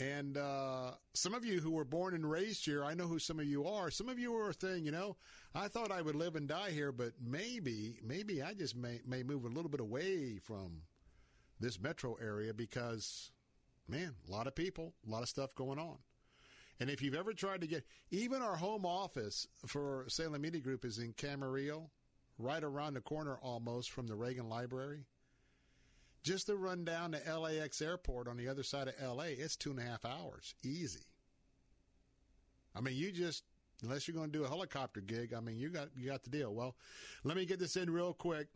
And uh, some of you who were born and raised here, I know who some of you are. Some of you are saying, you know, I thought I would live and die here, but maybe, maybe I just may, may move a little bit away from this metro area because, man, a lot of people, a lot of stuff going on. And if you've ever tried to get, even our home office for Salem Media Group is in Camarillo, right around the corner almost from the Reagan Library. Just to run down to LAX airport on the other side of LA, it's two and a half hours. Easy. I mean, you just unless you're going to do a helicopter gig, I mean, you got you got the deal. Well, let me get this in real quick.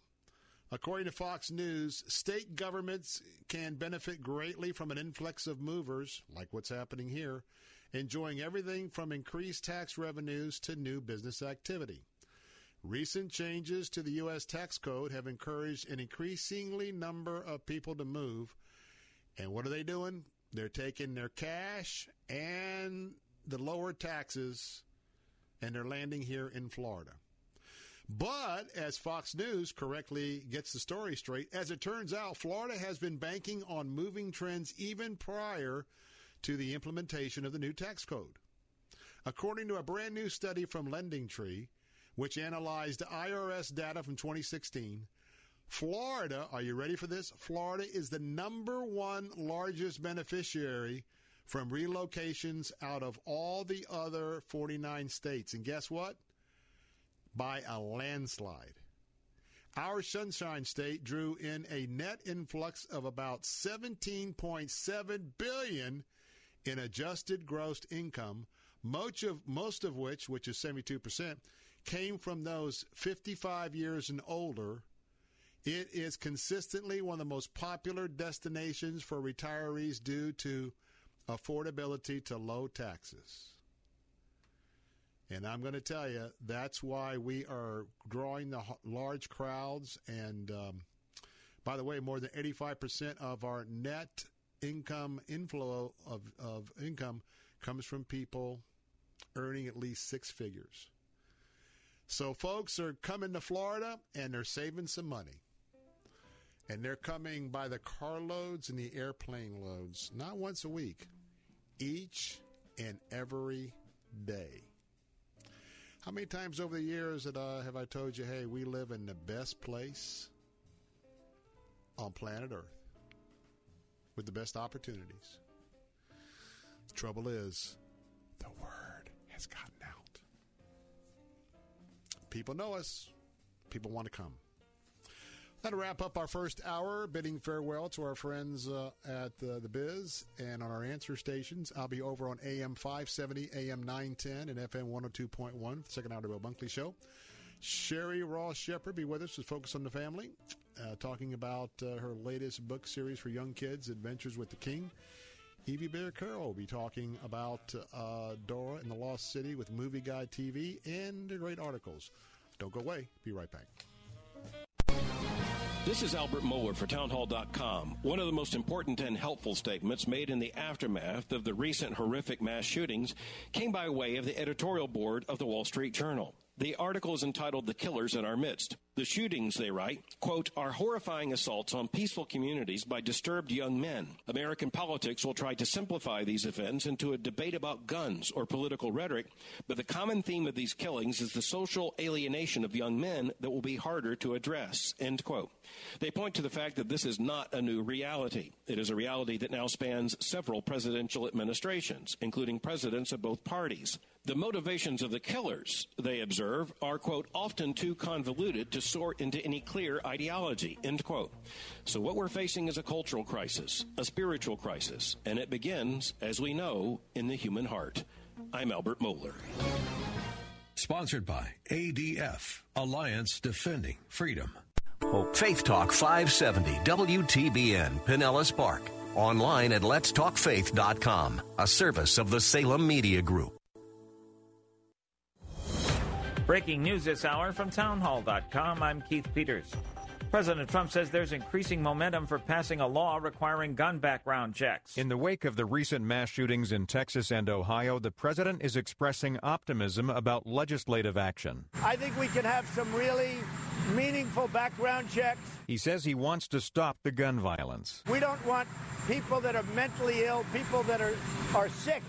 According to Fox News, state governments can benefit greatly from an influx of movers, like what's happening here, enjoying everything from increased tax revenues to new business activity. Recent changes to the U.S. tax code have encouraged an increasingly number of people to move. And what are they doing? They're taking their cash and the lower taxes and they're landing here in Florida. But as Fox News correctly gets the story straight, as it turns out, Florida has been banking on moving trends even prior to the implementation of the new tax code. According to a brand new study from Lending Tree, which analyzed IRS data from 2016. Florida, are you ready for this? Florida is the number one largest beneficiary from relocations out of all the other 49 states. And guess what? By a landslide. Our Sunshine State drew in a net influx of about 17.7 billion in adjusted gross income, most of most of which, which is 72 percent, came from those 55 years and older. It is consistently one of the most popular destinations for retirees due to affordability to low taxes. And I'm going to tell you, that's why we are drawing the large crowds. And um, by the way, more than 85% of our net income inflow of, of income comes from people earning at least six figures. So folks are coming to Florida and they're saving some money. And they're coming by the carloads and the airplane loads, not once a week, each and every day. How many times over the years that, uh, have I told you, hey, we live in the best place on planet Earth with the best opportunities? The trouble is, the word has gotten People know us. People want to come. That'll wrap up our first hour, bidding farewell to our friends uh, at uh, the Biz and on our answer stations. I'll be over on AM 570, AM 910, and FM 102.1 the second hour of the Bunkley Show. Sheri Rose Shepherd be with us with Focus on the Family, uh, talking about uh, her latest book series for young kids, Adventures with the King. Evy Baehr Carroll will be talking about uh, Dora and the Lost City with Movie Guide TV and great articles. Don't go away. Be right back. This is Albert Mohler for Townhall.com. One of the most important and helpful statements made in the aftermath of the recent horrific mass shootings came by way of the editorial board of the Wall Street Journal. The article is entitled The Killers in Our Midst. The shootings, they write, quote, are horrifying assaults on peaceful communities by disturbed young men. American politics will try to simplify these events into a debate about guns or political rhetoric, but the common theme of these killings is the social alienation of young men that will be harder to address, end quote. They point to the fact that this is not a new reality. It is a reality that now spans several presidential administrations, including presidents of both parties. The motivations of the killers, they observe, are, quote, often too convoluted to sort into any clear ideology, end quote. So what we're facing is a cultural crisis, a spiritual crisis, and it begins, as we know, in the human heart. I'm Albert Mohler. Sponsored by ADF, Alliance Defending Freedom. Faith Talk 570 WTBN Pinellas Park. Online at letstalkfaith.com, a service of the Salem Media Group. Breaking news this hour from townhall.com. I'm Keith Peters. President Trump says there's increasing momentum for passing a law requiring gun background checks. In the wake of the recent mass shootings in Texas and Ohio, the president is expressing optimism about legislative action. I think we can have some really meaningful background checks. He says he wants to stop the gun violence. We don't want people that are mentally ill, people that are, are sick.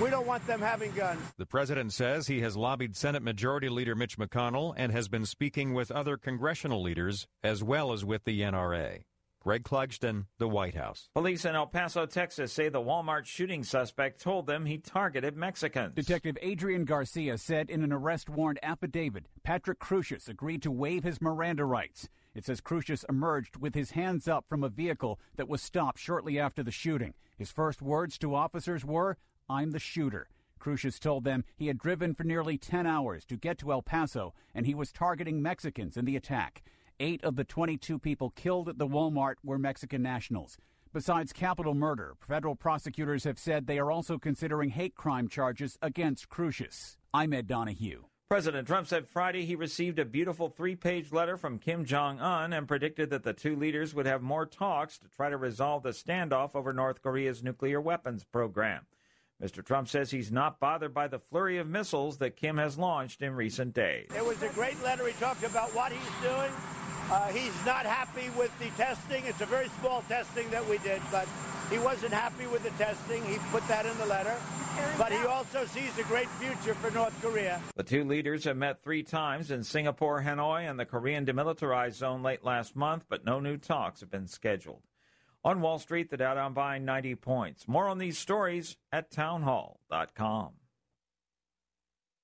We don't want them having guns. The president says he has lobbied Senate Majority Leader Mitch McConnell and has been speaking with other congressional leaders as well as with the NRA. Greg Clugston, the White House. Police in El Paso, Texas say the Walmart shooting suspect told them he targeted Mexicans. Detective Adrian Garcia said in an arrest warrant affidavit Patrick Crusius agreed to waive his Miranda rights. It says Crusius emerged with his hands up from a vehicle that was stopped shortly after the shooting. His first words to officers were, I'm the shooter. Crusius told them he had driven for nearly 10 hours to get to El Paso and he was targeting Mexicans in the attack. Eight of the 22 people killed at the Walmart were Mexican nationals. Besides capital murder, federal prosecutors have said they are also considering hate crime charges against Crusius. I'm Ed Donahue. President Trump said Friday he received a beautiful three page letter from Kim Jong un and predicted that the two leaders would have more talks to try to resolve the standoff over North Korea's nuclear weapons program. Mr. Trump says he's not bothered by the flurry of missiles that Kim has launched in recent days. It was a great letter. He talked about what he's doing. Uh, he's not happy with the testing. It's a very small testing that we did, but he wasn't happy with the testing. He put that in the letter. But he also sees a great future for North Korea. The two leaders have met three times in Singapore, Hanoi, and the Korean demilitarized zone late last month, but no new talks have been scheduled. On Wall Street, the Dow down buying 90 points. More on these stories at townhall.com.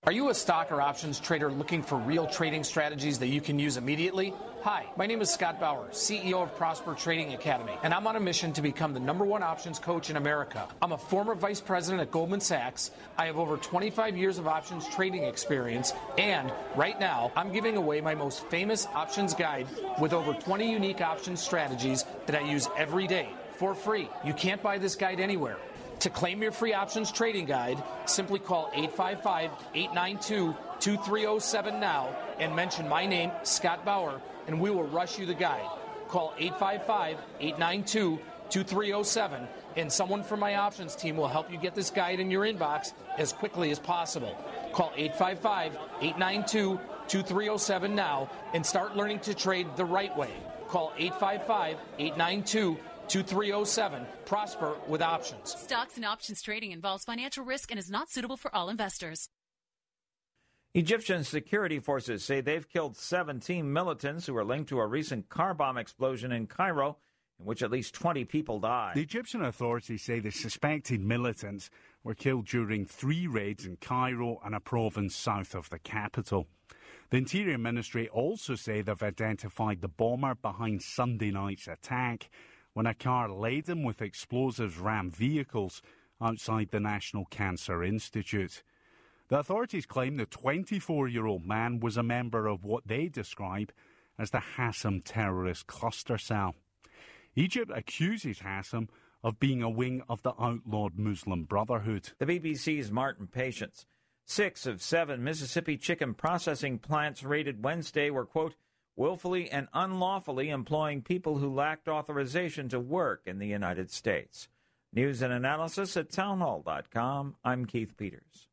Are you a stock or options trader looking for real trading strategies that you can use immediately? Hi, my name is Scott Bauer, CEO of Prosper Trading Academy, and I'm on a mission to become the number one options coach in America. I'm a former vice president at Goldman Sachs. I have over 25 years of options trading experience, and right now, I'm giving away my most famous options guide with over 20 unique options strategies that I use every day for free. You can't buy this guide anywhere. To claim your free options trading guide, simply call 855 892 2307 now and mention my name, Scott Bauer, and we will rush you the guide. Call 855 892 2307 and someone from my options team will help you get this guide in your inbox as quickly as possible. Call 855 892 2307 now and start learning to trade the right way. Call 855 892 2307. Oh Prosper with options. Stocks and options trading involves financial risk and is not suitable for all investors. Egyptian security forces say they've killed 17 militants who are linked to a recent car bomb explosion in Cairo, in which at least 20 people died. The Egyptian authorities say the suspected militants were killed during three raids in Cairo and a province south of the capital. The Interior Ministry also say they've identified the bomber behind Sunday night's attack when a car laden with explosives rammed vehicles outside the National Cancer Institute. The authorities claim the 24 year old man was a member of what they describe as the Hasm terrorist cluster cell. Egypt accuses Hasm of being a wing of the outlawed Muslim Brotherhood. The BBC's Martin Patience. Six of seven Mississippi chicken processing plants raided Wednesday were, quote, willfully and unlawfully employing people who lacked authorization to work in the United States. News and analysis at townhall.com. I'm Keith Peters.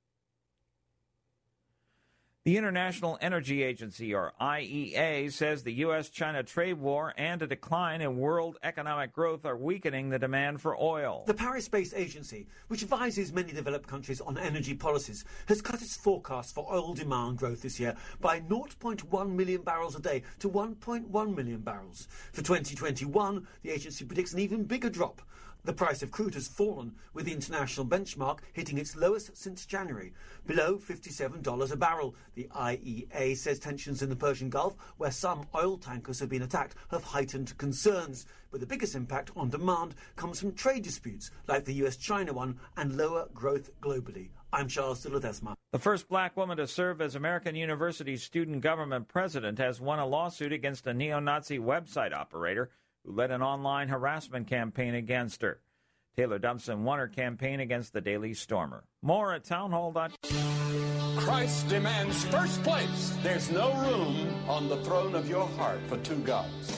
The International Energy Agency, or IEA, says the U.S. China trade war and a decline in world economic growth are weakening the demand for oil. The Paris based agency, which advises many developed countries on energy policies, has cut its forecast for oil demand growth this year by 0.1 million barrels a day to 1.1 million barrels. For 2021, the agency predicts an even bigger drop. The price of crude has fallen, with the international benchmark hitting its lowest since January, below $57 a barrel. The IEA says tensions in the Persian Gulf, where some oil tankers have been attacked, have heightened concerns. But the biggest impact on demand comes from trade disputes, like the US China one, and lower growth globally. I'm Charles de Ledesma. The first black woman to serve as American University's student government president has won a lawsuit against a neo Nazi website operator who led an online harassment campaign against her. Taylor Dumpson won her campaign against the Daily Stormer. More at townhall.com. Christ demands first place. There's no room on the throne of your heart for two gods.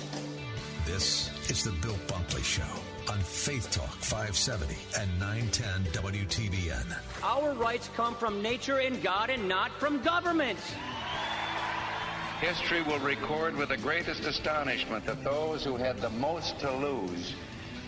This is the Bill Bunkley Show on Faith Talk 570 and 910 WTBN. Our rights come from nature and God and not from government. History will record with the greatest astonishment that those who had the most to lose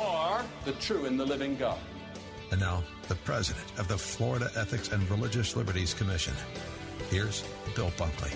or the true and the living God. And now, the president of the Florida Ethics and Religious Liberties Commission. Here's Bill Bunkley.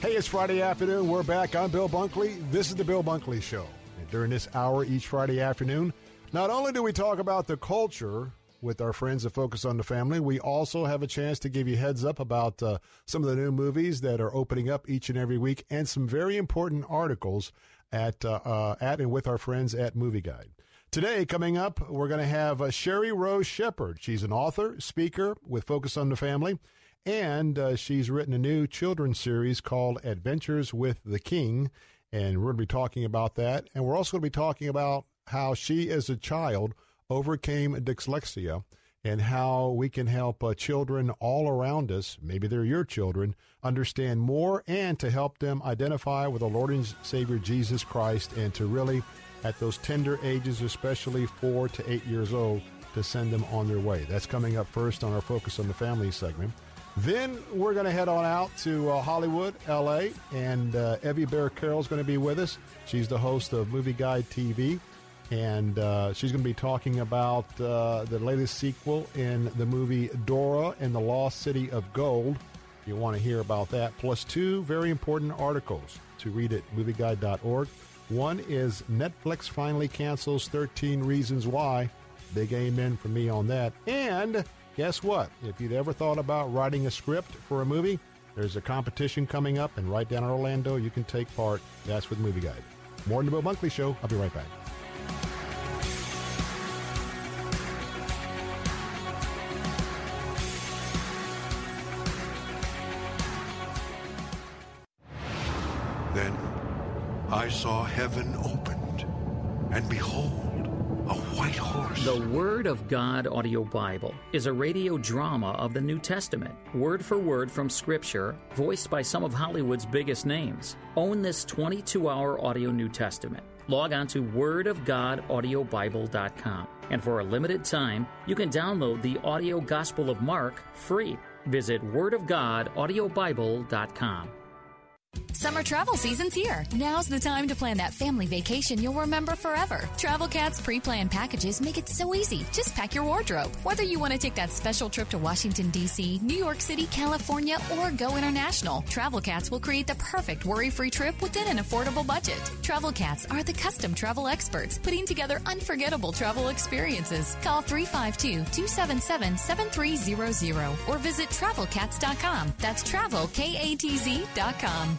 Hey, it's Friday afternoon. We're back. I'm Bill Bunkley. This is the Bill Bunkley Show. And during this hour each Friday afternoon, not only do we talk about the culture with our friends at Focus on the Family. We also have a chance to give you heads up about uh, some of the new movies that are opening up each and every week, and some very important articles at uh, uh, at and with our friends at Movie Guide. Today, coming up, we're going to have uh, Sheri Rose Shepherd. She's an author, speaker with Focus on the Family, and uh, she's written a new children's series called Adventures with the King. And we're going to be talking about that. And we're also going to be talking about how she, as a child, overcame dyslexia and how we can help uh, children all around us, maybe they're your children, understand more and to help them identify with the Lord and Savior Jesus Christ and to really, at those tender ages, especially four to eight years old, to send them on their way. That's coming up first on our Focus on the Family segment. Then we're going to head on out to uh, Hollywood, L.A., and uh, Evy Baehr Carroll is going to be with us. She's the host of Movie Guide TV and uh, she's going to be talking about uh, the latest sequel in the movie Dora and the Lost City of Gold. If you want to hear about that, plus two very important articles to read at movieguide.org. One is Netflix finally cancels 13 Reasons Why. Big amen for me on that. And guess what? If you'd ever thought about writing a script for a movie, there's a competition coming up, and right down in Orlando, you can take part. That's with Movie Guide. More in the Bill Bunkley Show. I'll be right back. Then I saw heaven opened, and behold, a white horse. The Word of God Audio Bible is a radio drama of the New Testament, word for word from Scripture, voiced by some of Hollywood's biggest names. Own this 22 hour audio New Testament. Log on to wordofgodaudiobible.com. And for a limited time, you can download the audio Gospel of Mark free. Visit wordofgodaudiobible.com. Summer travel season's here. Now's the time to plan that family vacation you'll remember forever. Travel Katz's pre-planned packages make it so easy. Just pack your wardrobe. Whether you want to take that special trip to Washington, D.C., New York City, California, or go international, Travel Katz will create the perfect worry-free trip within an affordable budget. Travel Katz are the custom travel experts, putting together unforgettable travel experiences. Call 352-277-7300 or visit travelkatz.com. That's travel, K-A-T-Z.com.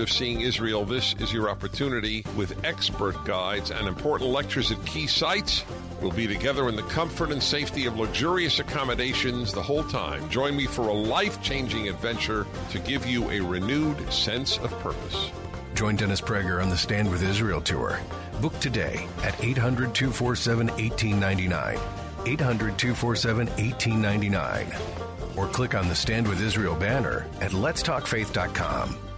of seeing Israel, this is your opportunity with expert guides and important lectures at key sites. We'll be together in the comfort and safety of luxurious accommodations the whole time. Join me for a life changing adventure to give you a renewed sense of purpose. Join Dennis Prager on the Stand with Israel tour. Book today at 800 247 1899. 800 247 1899. Or click on the Stand with Israel banner at letstalkfaith.com.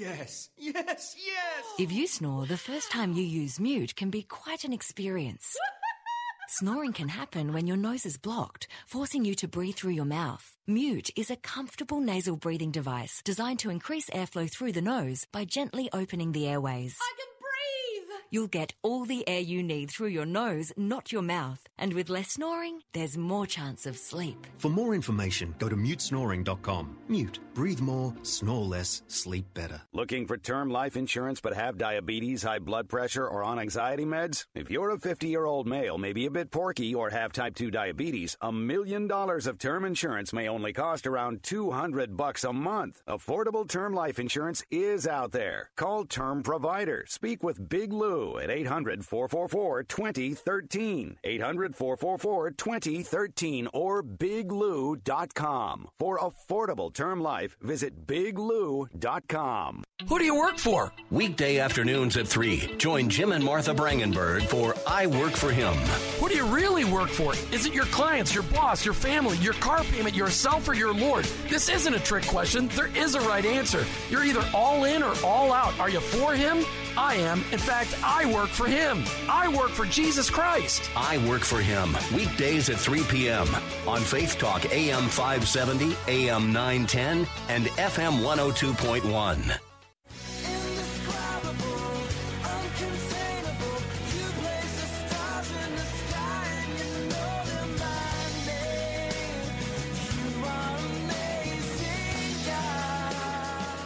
Yes, yes, yes! If you snore, the first time you use mute can be quite an experience. Snoring can happen when your nose is blocked, forcing you to breathe through your mouth. Mute is a comfortable nasal breathing device designed to increase airflow through the nose by gently opening the airways. I can breathe! You'll get all the air you need through your nose, not your mouth. And with less snoring, there's more chance of sleep. For more information, go to mutesnoring.com. Mute. Breathe more, snore less, sleep better. Looking for term life insurance but have diabetes, high blood pressure, or on anxiety meds? If you're a 50 year old male, maybe a bit porky, or have type 2 diabetes, a million dollars of term insurance may only cost around 200 bucks a month. Affordable term life insurance is out there. Call Term Provider. Speak with Big Lou at 800 444 2013. 800 444 2013 or biglou.com. For affordable term life, visit biglou.com. Who do you work for? Weekday afternoons at 3. Join Jim and Martha Brangenberg for I Work for Him. Who do you really work for? Is it your clients, your boss, your family, your car payment, yourself, or your Lord? This isn't a trick question. There is a right answer. You're either all in or all out. Are you for Him? I am. In fact, I work for Him. I work for Jesus Christ. I Work for Him. Weekdays at 3 p.m. on Faith Talk AM 570, AM 910, and FM 102.1.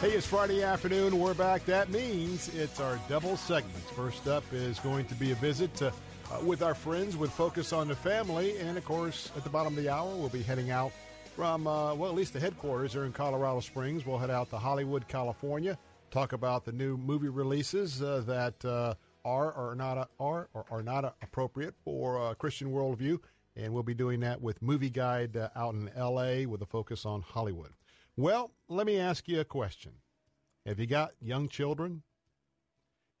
Hey, it's Friday afternoon. We're back. That means it's our double segments. First up is going to be a visit to, uh, with our friends with Focus on the Family. And of course, at the bottom of the hour, we'll be heading out from, uh, well, at least the headquarters are in Colorado Springs. We'll head out to Hollywood, California, talk about the new movie releases uh, that uh, are or not are or are not appropriate for uh, Christian worldview. And we'll be doing that with Movie Guide uh, out in L.A. with a focus on Hollywood. Well, let me ask you a question. Have you got young children?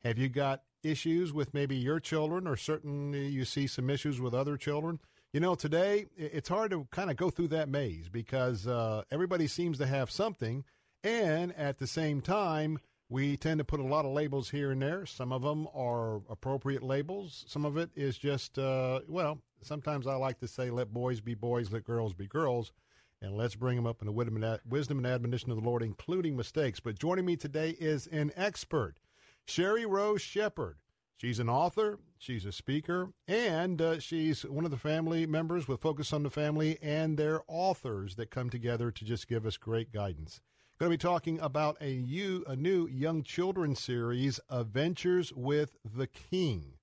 Have you got issues with maybe your children, or certainly you see some issues with other children? You know, today it's hard to kind of go through that maze because uh, everybody seems to have something, and at the same time, we tend to put a lot of labels here and there. Some of them are appropriate labels. Some of it is just, uh, well, sometimes I like to say, let boys be boys, let girls be girls and let's bring them up in the wisdom and admonition of the Lord, including mistakes. But joining me today is an expert, Sheri Rose Shepherd. She's an author, she's a speaker, and uh, she's one of the family members with Focus on the Family and their authors that come together to just give us great guidance. Going to be talking about a, you, a new young children's series, Adventures with the King.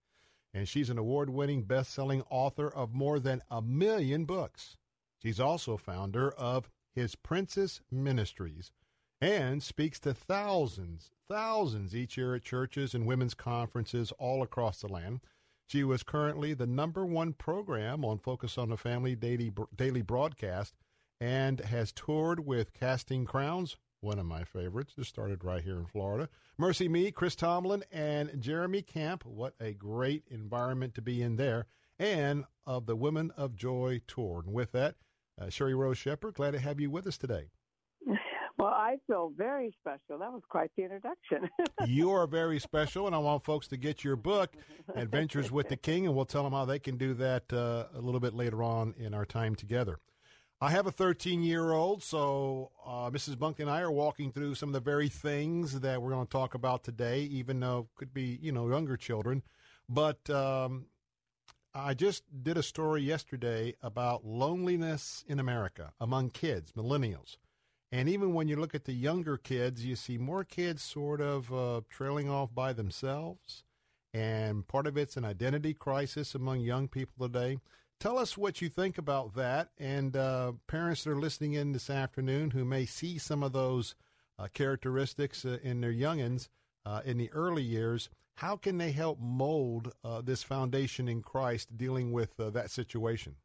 And she's an award winning, best selling author of more than a million books. She's also founder of His Princess Ministries and speaks to thousands, thousands each year at churches and women's conferences all across the land. She was currently the number one program on Focus on the Family daily, daily broadcast and has toured with Casting Crowns, one of my favorites. Just started right here in Florida. Mercy Me, Chris Tomlin, and Jeremy Camp. What a great environment to be in there. And of the Women of Joy tour. And with that, uh, Sheri Rose Shepherd, glad to have you with us today. Well, I feel very special. That was quite the introduction. you are very special, and I want folks to get your book, Adventures with the King, and we'll tell them how they can do that uh, a little bit later on in our time together. I have a 13 year old, so uh, Mrs. Bunk and I are walking through some of the very things that we're going to talk about today, even though could be, you know, younger children. But um, I just did a story yesterday about loneliness in America among kids, millennials. And even when you look at the younger kids, you see more kids sort of uh, trailing off by themselves. And part of it's an identity crisis among young people today. Tell us what you think about that. And uh, parents that are listening in this afternoon who may see some of those uh, characteristics uh, in their youngins uh, in the early years, how can they help mold uh, this foundation in Christ dealing with that situation?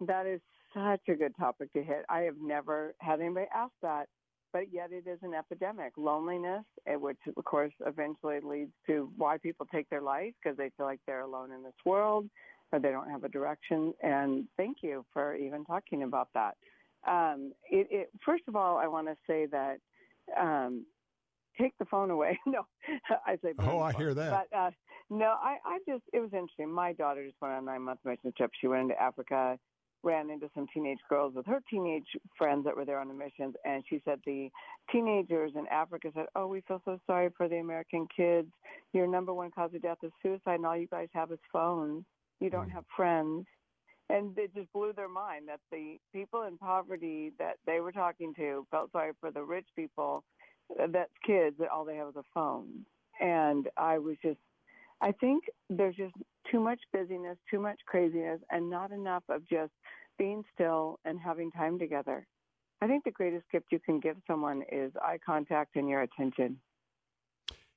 That is such a good topic to hit. I have never had anybody ask that, but yet it is an epidemic. Loneliness, eh, which of course eventually leads to why people take their life because they feel like they're alone in this world or they don't have a direction. And thank you for even talking about that. Um, it, it, first of all, I want to say that um, take the phone away. no, I say. Oh, I hear that. But uh, no, I, I just it was interesting. My daughter just went on a nine month mission trip. She went into Africa, ran into some teenage girls with her teenage friends that were there on the missions, and she said the teenagers in Africa said, "Oh, we feel so sorry for the American kids. Your number one cause of death is suicide, and all you guys have is phones." You don't mm. have friends. And it just blew their mind that the people in poverty that they were talking to felt sorry for the rich people uh, that's kids that all they have is a phone. And I was just, I think there's just too much busyness, too much craziness, and not enough of just being still and having time together. I think the greatest gift you can give someone is eye contact and your attention.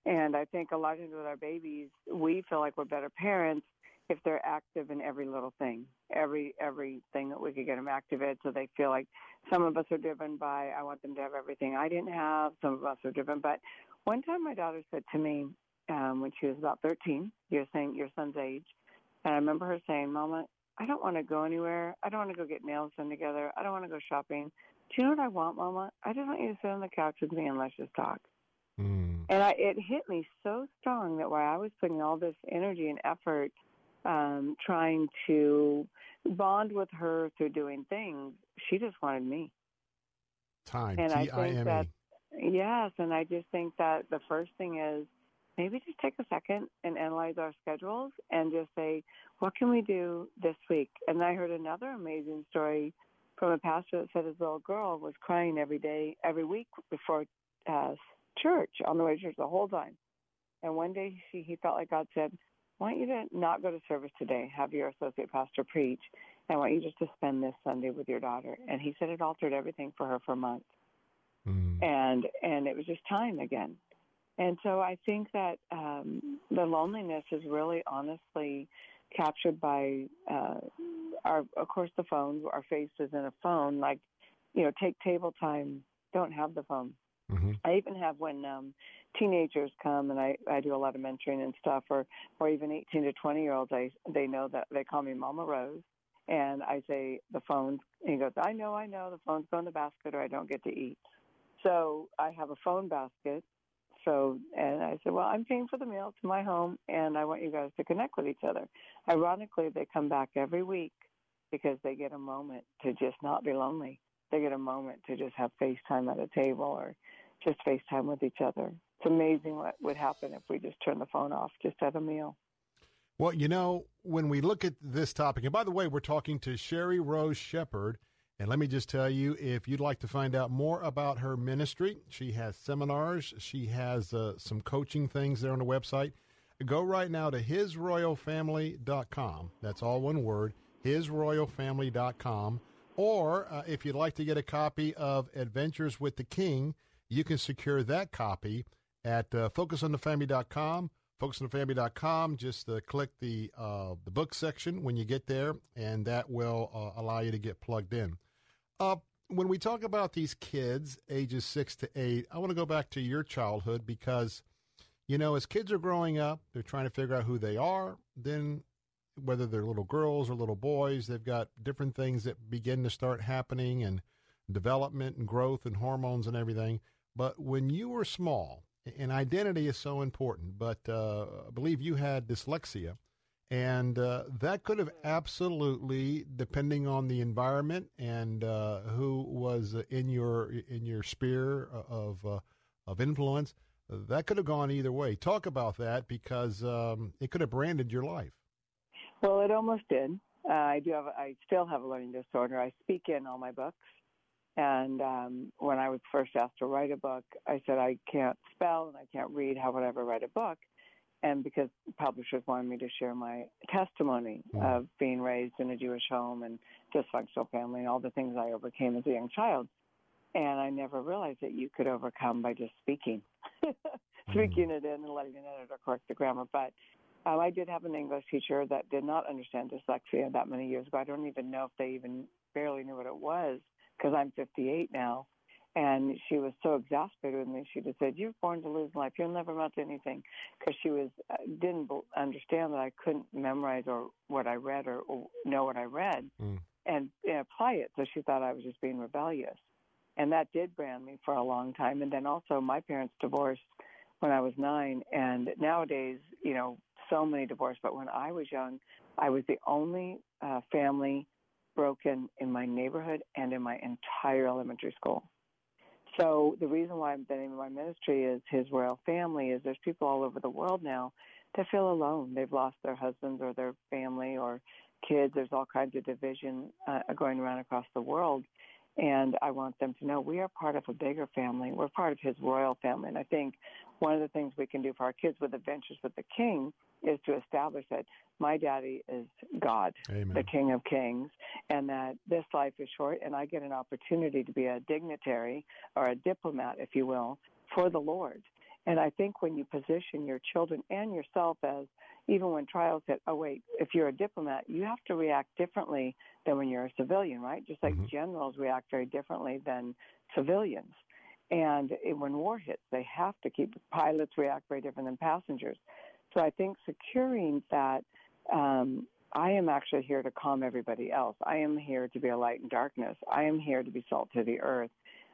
And I think a lot of times with our babies, we feel like we're better parents if they're active in every little thing, every everything that we could get them active in, so they feel like some of us are driven by I want them to have everything I didn't have. Some of us are driven, but one time my daughter said to me um, when she was about 13, you're saying your son's age, and I remember her saying, "Mama, I don't want to go anywhere. I don't want to go get nails done together. I don't want to go shopping. Do you know what I want, Mama? I just want you to sit on the couch with me and let's just talk." Mm. And I, it hit me so strong that while I was putting all this energy and effort um, trying to bond with her through doing things. She just wanted me. Time. And I T I think that yes, and I just think that the first thing is maybe just take a second and analyze our schedules and just say, what can we do this week? And I heard another amazing story from a pastor that said his little girl was crying every day, every week before uh, church on the way to church the whole time. And one day she, he felt like God said, I want you to not go to service today, have your associate pastor preach. And I want you just to spend this Sunday with your daughter. And he said it altered everything for her for months. Mm. And and it was just time again. And so I think that um, the loneliness is really honestly captured by uh, our, of course, the phone. Our face is in a phone. Like, you know, take table time. Don't have the phone. Mm-hmm. I even have when um, teenagers come and I, I do a lot of mentoring and stuff, or or even 18 to 20 year olds. I they know that they call me Mama Rose, and I say the phone's. And he goes, I know, I know, the phone's go in the basket, or I don't get to eat. So I have a phone basket. So and I said, well, I'm paying for the meal to my home, and I want you guys to connect with each other. Ironically, they come back every week because they get a moment to just not be lonely. They get a moment to just have FaceTime at a table or just FaceTime with each other. It's amazing what would happen if we just turn the phone off just at a meal. Well, you know, when we look at this topic, and by the way, we're talking to Sheri Rose Shepherd. And let me just tell you, if you'd like to find out more about her ministry, she has seminars, she has uh, some coaching things there on the website. Go right now to hisroyalfamily.com. That's all one word, hisroyalfamily.com. Or uh, if you'd like to get a copy of Adventures with the King, you can secure that copy at uh, focusonthefamily.com. Focusonthefamily.com. Just uh, click the uh, the book section when you get there, and that will uh, allow you to get plugged in. Uh, when we talk about these kids, ages six to eight, I want to go back to your childhood because, you know, as kids are growing up, they're trying to figure out who they are. Then, whether they're little girls or little boys, they've got different things that begin to start happening and development and growth and hormones and everything. But when you were small, and identity is so important, but uh, I believe you had dyslexia. And uh, that could have absolutely, depending on the environment and uh, who was in your in your sphere of uh, of influence, that could have gone either way. Talk about that because um, it could have branded your life. Well, it almost did. Uh, I do have. I still have a learning disorder. I speak in all my books, and um, when I was first asked to write a book, I said I can't spell and I can't read. How would I ever write a book? And because publishers wanted me to share my testimony mm. of being raised in a Jewish home and dysfunctional family and all the things I overcame as a young child. And I never realized that you could overcome by just speaking, speaking mm. it in and letting an editor correct the grammar. But um, I did have an English teacher that did not understand dyslexia that many years ago. I don't even know if they even barely knew what it was because I'm 58 now. And she was so exasperated with me. She just said, "You're born to lose life. You'll never amount to anything," because she was uh, didn't understand that I couldn't memorize or what I read or, or know what I read mm. and, and apply it. So she thought I was just being rebellious, and that did brand me for a long time. And then also, my parents divorced when I was nine, and nowadays, you know, so many divorced. But when I was young, I was the only uh, family broken in my neighborhood and in my entire elementary school. So the reason why I'm been in my ministry is his royal family is there's people all over the world now that feel alone. They've lost their husbands or their family or kids. There's all kinds of division uh, going around across the world. And I want them to know we are part of a bigger family. We're part of his royal family. And I think one of the things we can do for our kids with Adventures with the King is to establish that my daddy is God, Amen. the King of Kings, and that this life is short and I get an opportunity to be a dignitary or a diplomat, if you will, for the Lord. And I think when you position your children and yourself as, even when trials hit, oh, wait, if you're a diplomat, you have to react differently than when you're a civilian, right? Just like mm-hmm. generals react very differently than civilians. And when war hits, they have to keep pilots react very different than passengers. So I think securing that um, I am actually here to calm everybody else. I am here to be a light in darkness. I am here to be salt to the earth.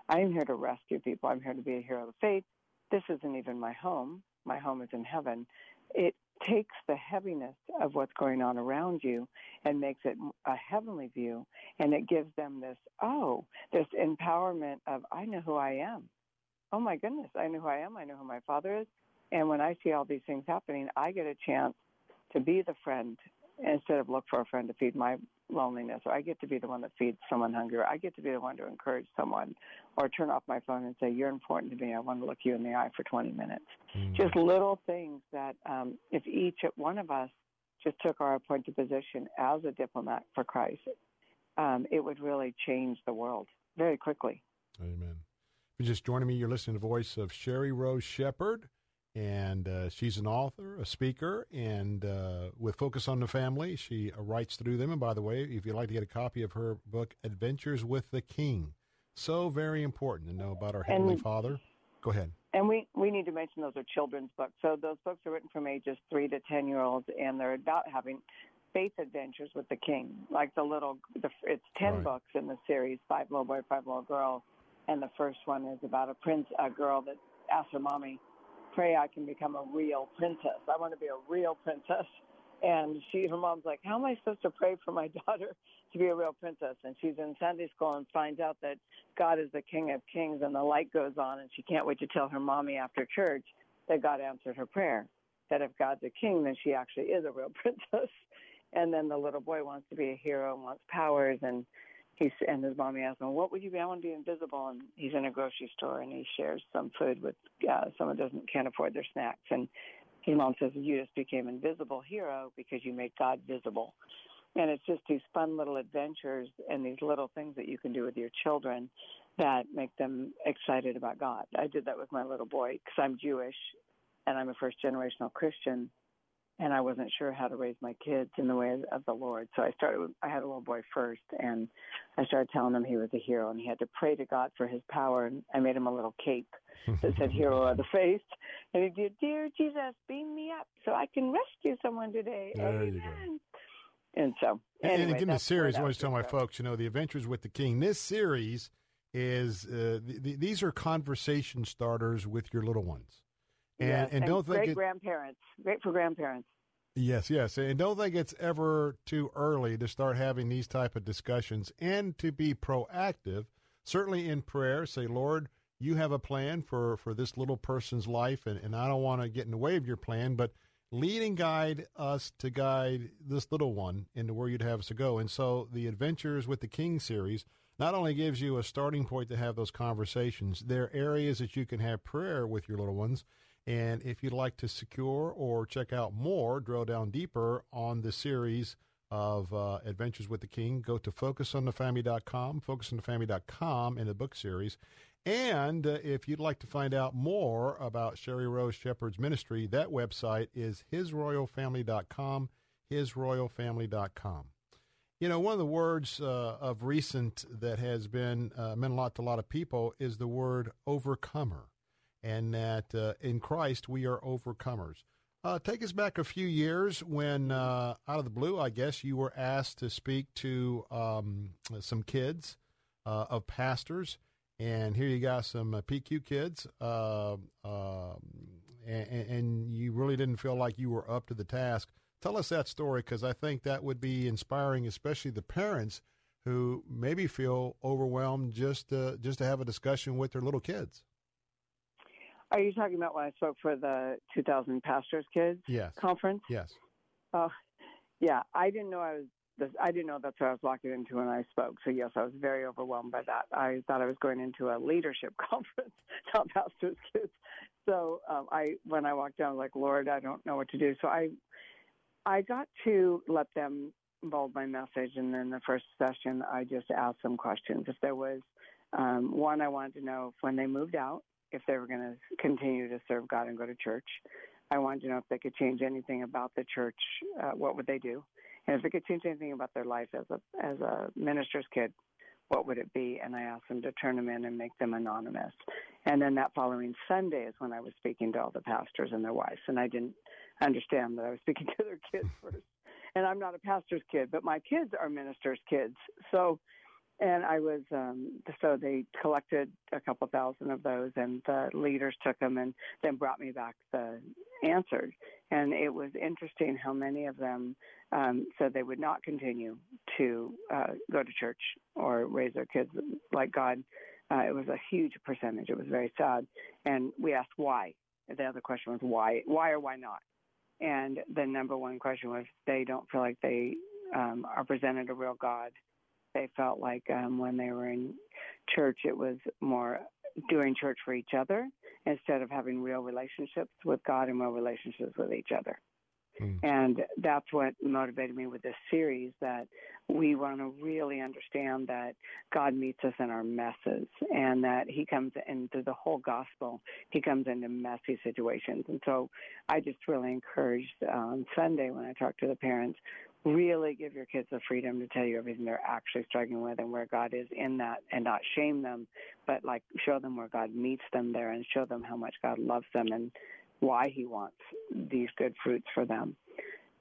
I am here to rescue people. I'm here to be a hero of faith. This isn't even my home. My home is in heaven. It takes the heaviness of what's going on around you and makes it a heavenly view. And it gives them this, oh, this empowerment of, I know who I am. Oh my goodness, I know who I am. I know who my father is. And when I see all these things happening, I get a chance to be the friend instead of look for a friend to feed my loneliness, or I get to be the one that feeds someone hungry, or I get to be the one to encourage someone, or turn off my phone and say, "You're important to me. I want to look you in the eye for 20 minutes." Mm. Just little things that, um, if each one of us just took our appointed position as a diplomat for Christ, um, it would really change the world very quickly. Amen. If you're just joining me, you're listening to the voice of Sheri Rose Shepherd and uh, she's an author, a speaker, and uh, with Focus on the Family, she uh, writes through them. And by the way, if you'd like to get a copy of her book, Adventures with the King, so very important to know about our Heavenly Father. Go ahead. And we, we need to mention those are children's books. So those books are written from ages three to 10 year olds, and they're about having faith adventures with the King. Like the little, the, it's 10 right. books in the series, Five Little Boy, Five Little Girl. And the first one is about a prince, a girl that asks her mommy, pray I can become a real princess. I want to be a real princess. And she, her mom's like, how am I supposed to pray for my daughter to be a real princess? And she's in Sunday school and finds out that God is the King of Kings, and the light goes on, and she can't wait to tell her mommy after church that God answered her prayer. That if God's a king, then she actually is a real princess. And then the little boy wants to be a hero and wants powers, and he's and his mommy asks him, "What would you be? I want to be invisible." And he's in a grocery store and he shares some food with uh, someone doesn't can't afford their snacks, and his mom says, "You just became invisible hero because you made God visible." And it's just these fun little adventures and these little things that you can do with your children that make them excited about God. I did that with my little boy because I'm Jewish and I'm a first generational Christian and I wasn't sure how to raise my kids in the way of the Lord. So I started with, I had a little boy first and I started telling him he was a hero and he had to pray to God for his power and I made him a little cape that said hero of the faith. And he did, Dear Jesus, beam me up so I can rescue someone today. There Amen. And so, anyway, and, again, the series, I always tell my folks, you know, the Adventures with the King. This series is uh, th- these are conversation starters with your little ones. And, yes, and, and don't great think great grandparents, great for grandparents. Yes, yes, and don't think it's ever too early to start having these type of discussions and to be proactive. Certainly in prayer, say, Lord, you have a plan for for this little person's life, and, and I don't want to get in the way of your plan, but lead and guide us to guide this little one into where you'd have us to go. And so the Adventures with the King series not only gives you a starting point to have those conversations, there are areas that you can have prayer with your little ones and if you'd like to secure or check out more, drill down deeper on the series of uh, Adventures with the King, go to focusonthefamily.com, focusonthefamily.com in the book series. And uh, if you'd like to find out more about Sheri Rose Shepherd's ministry, that website is hisroyalfamily.com, hisroyalfamily.com. You know, one of the words uh, of recent that has been uh, meant a lot to a lot of people is the word overcomer and that uh, in Christ we are overcomers. Uh, take us back a few years when, uh, out of the blue, I guess, you were asked to speak to um, some kids uh, of pastors. And here you got some uh, PQ kids, uh, um, and, and, you really didn't feel like you were up to the task. Tell us that story because I think that would be inspiring, especially the parents who maybe feel overwhelmed just to, just to have a discussion with their little kids. Are you talking about when I spoke for the 2000 Pastors Kids yes. conference? Yes. Oh, yeah. I didn't know I was. This, I didn't know that's what I was walking into when I spoke. So yes, I was very overwhelmed by that. I thought I was going into a leadership conference, not pastors' kids. So um, I, when I walked down, I was like, Lord, I don't know what to do. So I, I got to let them mold my message, and then the first session, I just asked them questions. If there was um, one, I wanted to know if when they moved out, if they were going to continue to serve God and go to church. I wanted to know if they could change anything about the church. Uh, what would they do? And if they could change anything about their life as a as a minister's kid, what would it be? And I asked them to turn them in and make them anonymous. And then that following Sunday is when I was speaking to all the pastors and their wives, and I didn't understand that I was speaking to their kids first. And I'm not a pastor's kid, but my kids are ministers' kids. So and I was um, so they collected a couple thousand of those, and the leaders took them and then brought me back the answers. And it was interesting how many of them um, said they would not continue to uh, go to church or raise their kids like God. Uh, it was a huge percentage. It was very sad. And we asked why. The other question was why, why or why not. And the number one question was they don't feel like they um, are presented a real God they felt like um, when they were in church, it was more doing church for each other instead of having real relationships with God and real relationships with each other. Mm. And that's what motivated me with this series that we want to really understand that God meets us in our messes and that He comes into the whole gospel. He comes into messy situations. And so I just really encouraged on Sunday when I talked to the parents really give your kids the freedom to tell you everything they're actually struggling with and where God is in that and not shame them, but like show them where God meets them there and show them how much God loves them and why he wants these good fruits for them.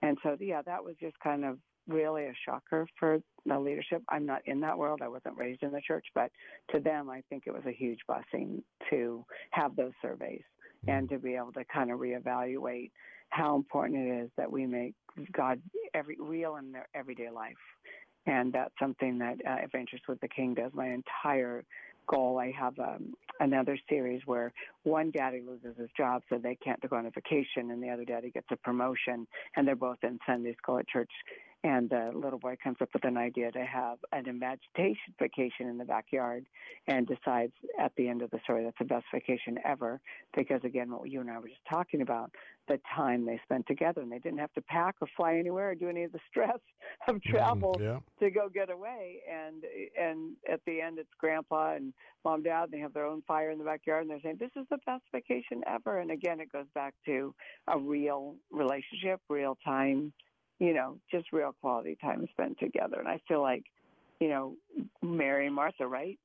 And so, yeah, that was just kind of really a shocker for the leadership. I'm not in that world. I wasn't raised in the church, but to them, I think it was a huge blessing to have those surveys mm-hmm. and to be able to kind of reevaluate how important it is that we make God every real in their everyday life. And that's something that uh, Adventures with the King does. My entire goal, I have um, another series where one daddy loses his job so they can't go on a vacation, and the other daddy gets a promotion, and they're both in Sunday school at church and the little boy comes up with an idea to have an imagination vacation in the backyard and decides at the end of the story that's the best vacation ever because again what you and I were just talking about the time they spent together and they didn't have to pack or fly anywhere or do any of the stress of mm-hmm. travel mm, yeah. to go get away and and at the end it's grandpa and mom dad they have their own fire in the backyard and they're saying this is the best vacation ever and again it goes back to a real relationship real time you know, just real quality time spent together. And I feel like, you know, Mary and Martha, right?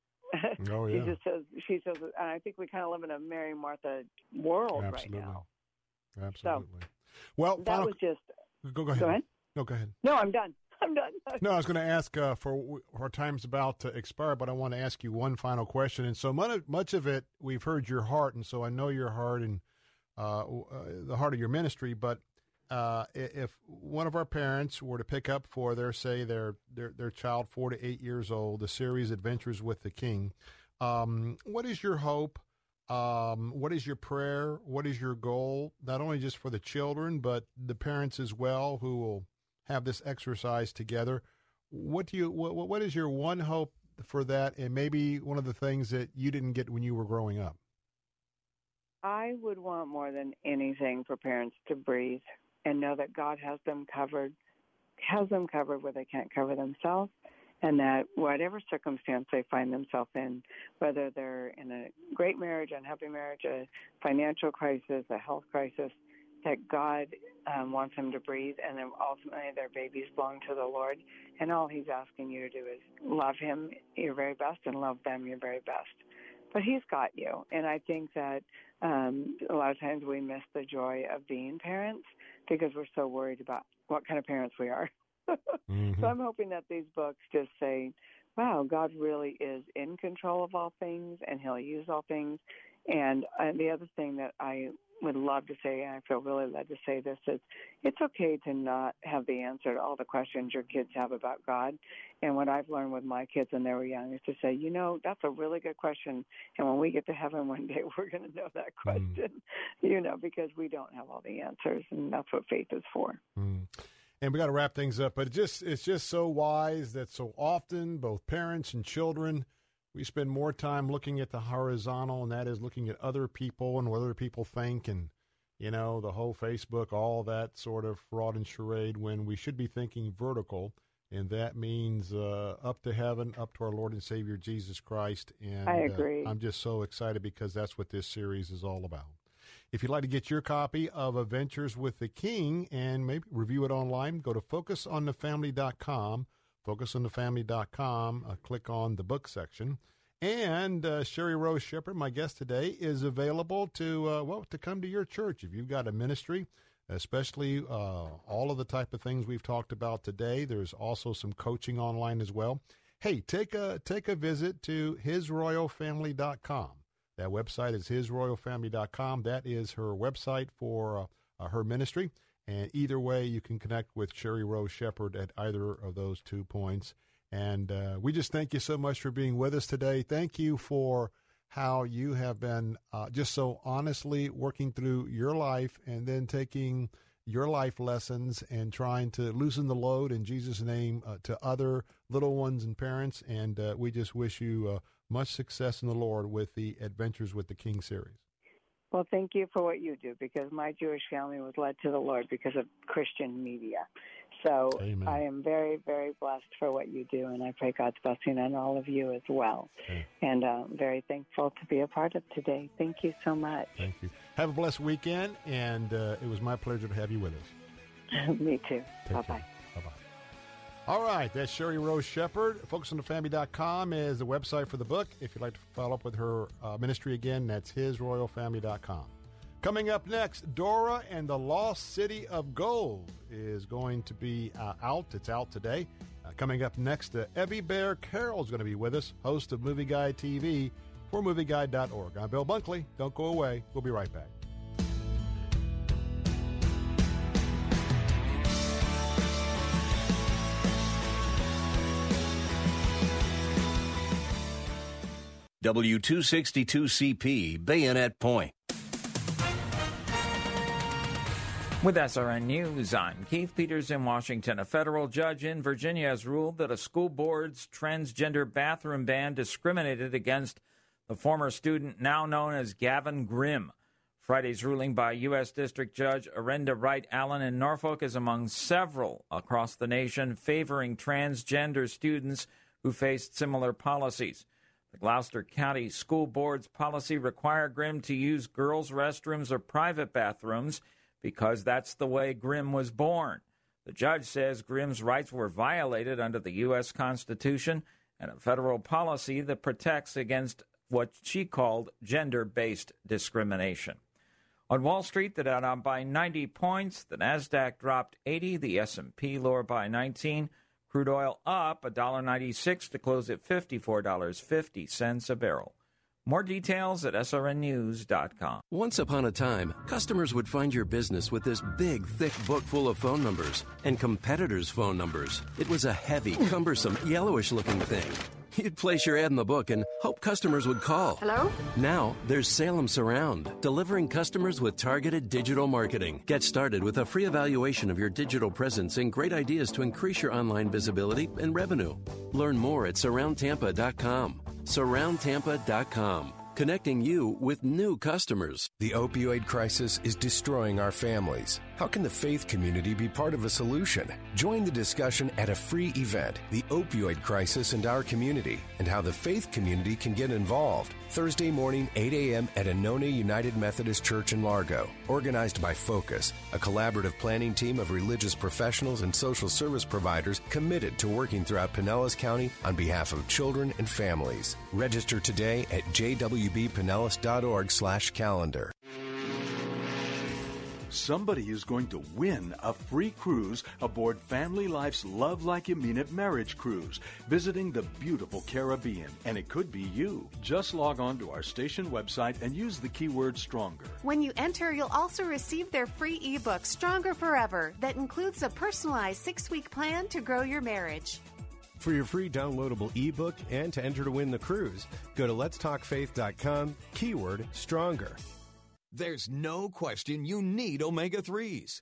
Oh yeah. she just says she says, and I think we kind of live in a Mary and Martha world Absolutely. right now. Absolutely. So, well, that final, was just. Go, go ahead. Go ahead. No, go ahead. No, I'm done. I'm done. no, I was going to ask uh, for our time's about to expire, but I want to ask you one final question. And so much, much of it, we've heard your heart, and so I know your heart and uh, uh, the heart of your ministry. But uh, if one of our parents were to pick up for their say their their their child four to eight years old, the series Adventures with the King, um, what is your hope? Um, what is your prayer? What is your goal? Not only just for the children, but the parents as well, who will have this exercise together. What do you? What, what is your one hope for that? And maybe one of the things that you didn't get when you were growing up. I would want more than anything for parents to breathe and know that God has them covered, has them covered where they can't cover themselves, and that whatever circumstance they find themselves in, whether they're in a great marriage, unhappy marriage, a financial crisis, a health crisis, that God um, wants them to breathe, and then ultimately their babies belong to the Lord, and all He's asking you to do is love Him your very best and love them your very best. But He's got you, and I think that um, a lot of times we miss the joy of being parents because we're so worried about what kind of parents we are. mm-hmm. So I'm hoping that these books just say, wow, God really is in control of all things and he'll use all things. And uh, the other thing that I would love to say, and I feel really led to say this, is it's okay to not have the answer to all the questions your kids have about God. And what I've learned with my kids when they were young is to say, you know, that's a really good question. And when we get to heaven one day, we're going to know that mm. question, mm. you know, because we don't have all the answers. And that's what faith is for. Mm. And we got to wrap things up, but it just it's just so wise that so often both parents and children – we spend more time looking at the horizontal, and that is looking at other people and what other people think, and you know the whole Facebook, all that sort of fraud and charade. When we should be thinking vertical, and that means uh, up to heaven, up to our Lord and Savior Jesus Christ. And I agree. Uh, I'm just so excited because that's what this series is all about. If you'd like to get your copy of Adventures with the King and maybe review it online, go to focusonthefamily.com focusonthefamily.com. Uh, click on the book section. And uh, Sheri Rose Shepherd, my guest today, is available to uh, well to come to your church if you've got a ministry, especially uh, all of the type of things we've talked about today. There's also some coaching online as well. Hey, take a take a visit to hisroyalfamily.com. That website is hisroyalfamily.com. That is her website for uh, her ministry. And either way, you can connect with Sheri Rose Shepherd at either of those two points. And uh, we just thank you so much for being with us today. Thank you for how you have been uh, just so honestly working through your life and then taking your life lessons and trying to loosen the load in Jesus' name uh, to other little ones and parents. And uh, we just wish you uh, much success in the Lord with the Adventures with the King series. Well, thank you for what you do because my Jewish family was led to the Lord because of Christian media. So Amen. I am very, very blessed for what you do, and I pray God's blessing on all of you as well. Okay. And uh, I'm very thankful to be a part of today. Thank you so much. Thank you. Have a blessed weekend, and uh, it was my pleasure to have you with us. Me too. Bye bye. All right, that's Sheri Rose Shepherd. FocusOnTheFamily.com is the website for the book. If you'd like to follow up with her uh, ministry again, that's HisRoyalFamily.com. Coming up next, Dora and the Lost City of Gold is going to be uh, out. It's out today. Uh, coming up next, uh, Evy Baehr Carroll is going to be with us, host of Movie Guide TV for MovieGuide.org. I'm Bill Bunkley. Don't go away. We'll be right back. W262CP Bayonet Point. With SRN News, I'm Keith Peters in Washington. A federal judge in Virginia has ruled that a school board's transgender bathroom ban discriminated against the former student now known as Gavin Grimm. Friday's ruling by U.S. District Judge Arenda Wright Allen in Norfolk is among several across the nation favoring transgender students who faced similar policies. The Gloucester County School Board's policy required Grimm to use girls' restrooms or private bathrooms because that's the way Grimm was born. The judge says Grimm's rights were violated under the U.S. Constitution and a federal policy that protects against what she called gender based discrimination. On Wall Street, the Dow down by 90 points, the Nasdaq dropped 80, the S&P lower by 19. Crude oil up $1.96 to close at $54.50 a barrel. More details at srnnews.com. Once upon a time, customers would find your business with this big, thick book full of phone numbers and competitors' phone numbers. It was a heavy, cumbersome, yellowish looking thing. You'd place your ad in the book and hope customers would call. Hello? Now, there's Salem Surround, delivering customers with targeted digital marketing. Get started with a free evaluation of your digital presence and great ideas to increase your online visibility and revenue. Learn more at surroundtampa.com. Surroundtampa.com connecting you with new customers. The opioid crisis is destroying our families. How can the faith community be part of a solution? Join the discussion at a free event, The Opioid Crisis and Our Community, and how the faith community can get involved. Thursday morning, 8 a.m. at Anona United Methodist Church in Largo. Organized by Focus, a collaborative planning team of religious professionals and social service providers committed to working throughout Pinellas County on behalf of children and families. Register today at jwbpinellas.org slash calendar. Somebody is going to win a free cruise aboard Family Life's Love Like You Mean It marriage cruise, visiting the beautiful Caribbean. And it could be you. Just log on to our station website and use the keyword stronger. When you enter, you'll also receive their free ebook, Stronger Forever, that includes a personalized six week plan to grow your marriage. For your free downloadable ebook and to enter to win the cruise, go to letstalkfaith.com, keyword stronger. There's no question you need omega 3s.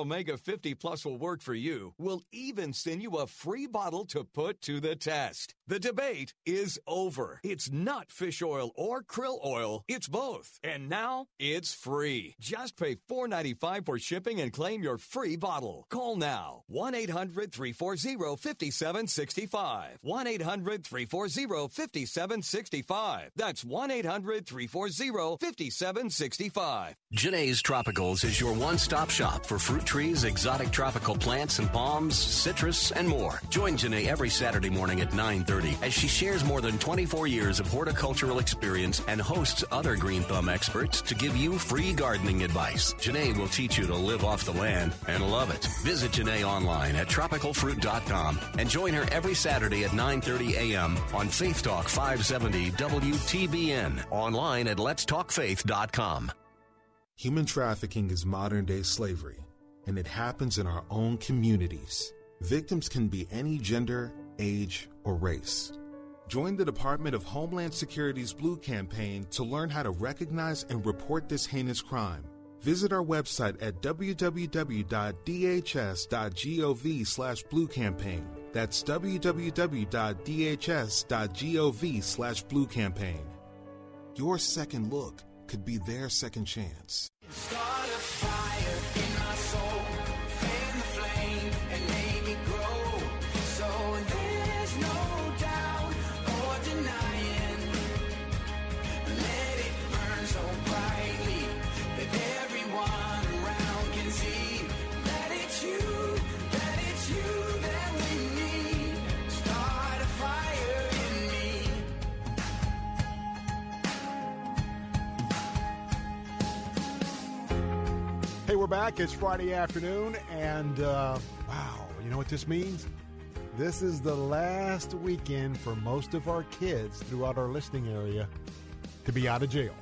Omega 50 Plus will work for you. We'll even send you a free bottle to put to the test. The debate is over. It's not fish oil or krill oil, it's both. And now it's free. Just pay $4.95 for shipping and claim your free bottle. Call now 1 800 340 5765. 1 800 340 5765. That's 1 800 340 5765. Janae's Tropicals is your one stop shop for fruit trees, exotic tropical plants and palms, citrus, and more. Join Janae every Saturday morning at 9.30 as she shares more than 24 years of horticultural experience and hosts other Green Thumb experts to give you free gardening advice. Janae will teach you to live off the land and love it. Visit Janae online at tropicalfruit.com and join her every Saturday at 9.30 a.m. on Faith Talk 570 WTBN. Online at letstalkfaith.com. Human trafficking is modern day slavery, and it happens in our own communities. Victims can be any gender, age, or race. Join the Department of Homeland Security's Blue Campaign to learn how to recognize and report this heinous crime. Visit our website at www.dhs.gov slash blue campaign. That's www.dhs.gov slash blue campaign. Your second look could be their second chance. Back. It's Friday afternoon, and uh, wow, you know what this means? This is the last weekend for most of our kids throughout our listening area to be out of jail.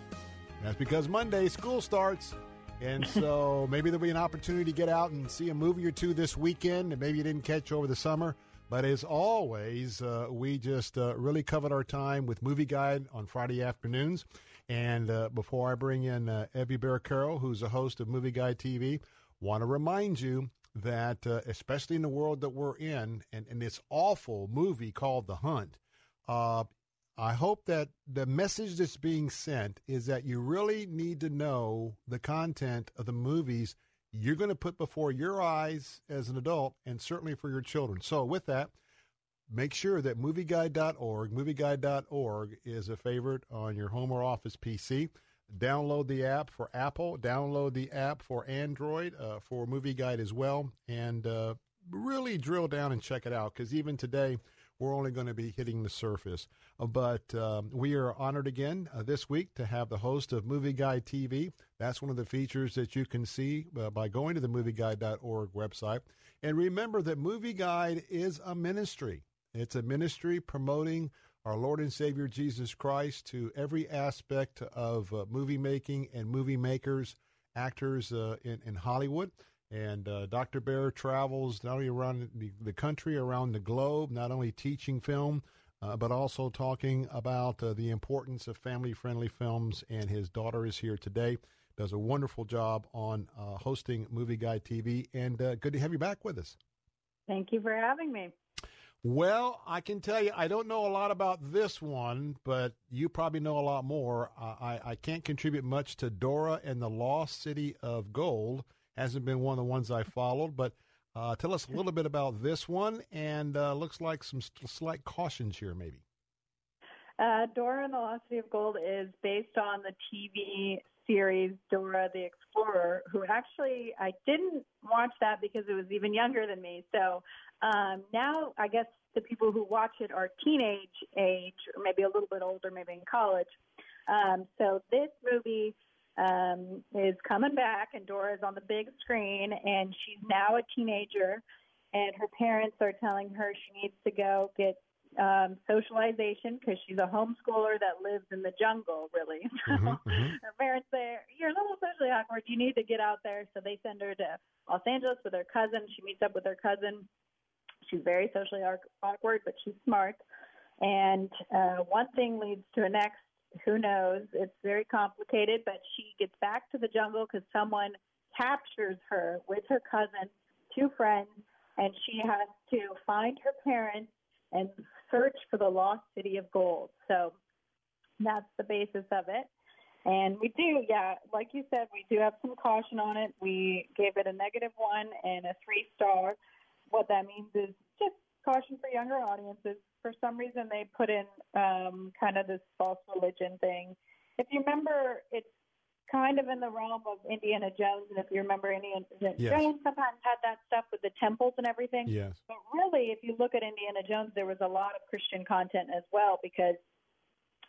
That's because Monday school starts, and so maybe there'll be an opportunity to get out and see a movie or two this weekend that maybe you didn't catch over the summer. But as always, uh, we just uh, really covered our time with Movie Guide on Friday afternoons. And uh, before I bring in uh, Evy Baehr Carroll, who's a host of Movie Guide TV, want to remind you that, uh, especially in the world that we're in, and, and this awful movie called The Hunt, uh, I hope that the message that's being sent is that you really need to know the content of the movies you're going to put before your eyes as an adult and certainly for your children. So, with that, make sure that movieguide.org, movieguide.org is a favorite on your home or office PC. Download the app for Apple, download the app for Android, uh, for Movie Guide as well, and uh, really drill down and check it out because even today, we're only going to be hitting the surface. But um, we are honored again uh, this week to have the host of Movie Guide TV. That's one of the features that you can see uh, by going to the movieguide.org website. And remember that Movie Guide is a ministry. It's a ministry promoting our Lord and Savior Jesus Christ to every aspect of uh, movie making and movie makers, actors uh, in, in Hollywood. And uh, Dr. Baehr travels not only around the, the, country, around the globe, not only teaching film, uh, but also talking about uh, the importance of family friendly films. And his daughter is here today, does a wonderful job on uh, hosting Movie Guide TV. And good to have you back with us. Thank you for having me. Well, I can tell you, I don't know a lot about this one, but you probably know a lot more. I, I can't contribute much to Dora and the Lost City of Gold hasn't been one of the ones I followed, but uh, tell us a little bit about this one, and uh, looks like some slight cautions here, maybe. Uh, Dora and the Lost City of Gold is based on the TV series Dora the Explorer, who actually I didn't watch that because it was even younger than me. So um, now I guess the people who watch it are teenage age, or maybe a little bit older, maybe in college. Um, so this movie um, is coming back, and Dora's on the big screen, and she's now a teenager, and her parents are telling her she needs to go get um, socialization because she's a homeschooler that lives in the jungle, really. Mm-hmm, mm-hmm. her parents say, You're a little socially awkward. You need to get out there. So they send her to Los Angeles with her cousin. She meets up with her cousin. She's very socially awkward, but she's smart. And uh, one thing leads to the next who knows? It's very complicated, but she gets back to the jungle because someone captures her with her cousin, two friends, and she has to find her parents and search for the lost city of gold. So that's the basis of it. And we do, yeah, like you said, we do have some caution on it. We gave it a negative one and a three star. What that means is just caution for younger audiences for some reason they put in um, kind of this false religion thing. If you remember, it's kind of in the realm of Indiana Jones, and if you remember, Indiana yes. Jones sometimes had that stuff with the temples and everything. Yes. But really, if you look at Indiana Jones, there was a lot of Christian content as well because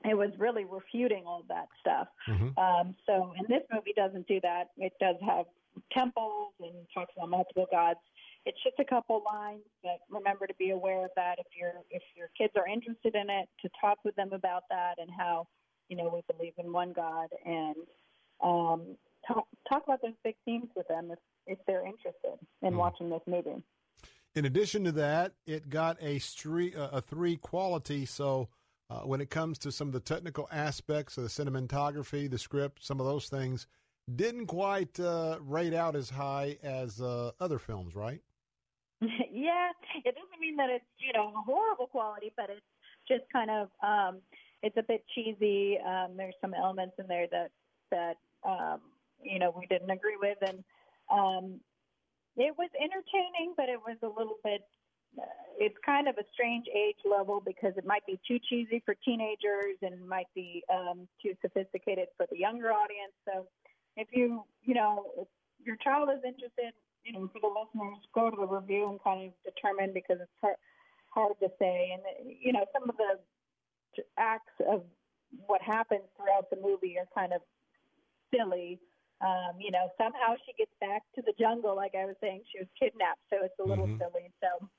it was really refuting all that stuff. Mm-hmm. Um, so, and this movie doesn't do that. It does have temples and talks about multiple gods. It's just a couple lines, but remember to be aware of that if your if your kids are interested in it, to talk with them about that and how you know we believe in one God and um, talk talk about those big themes with them if if they're interested in mm. watching this movie. In addition to that, it got a three a three quality. So uh, when it comes to some of the technical aspects of the cinematography, the script, some of those things didn't quite uh, rate out as high as uh, other films, right? yeah, it doesn't mean that it's you know horrible quality, but it's just kind of um, it's a bit cheesy. Um, there's some elements in there that that um, you know we didn't agree with, and um, it was entertaining, but it was a little bit. Uh, it's kind of a strange age level because it might be too cheesy for teenagers and might be um, too sophisticated for the younger audience. So, if you you know if your child is interested you know, for the listeners, go to the review and kind of determine because it's hard, hard to say. And, you know, some of the acts of what happens throughout the movie are kind of silly. Um, you know, somehow she gets back to the jungle, like I was saying, she was kidnapped, so it's a little mm-hmm. silly. So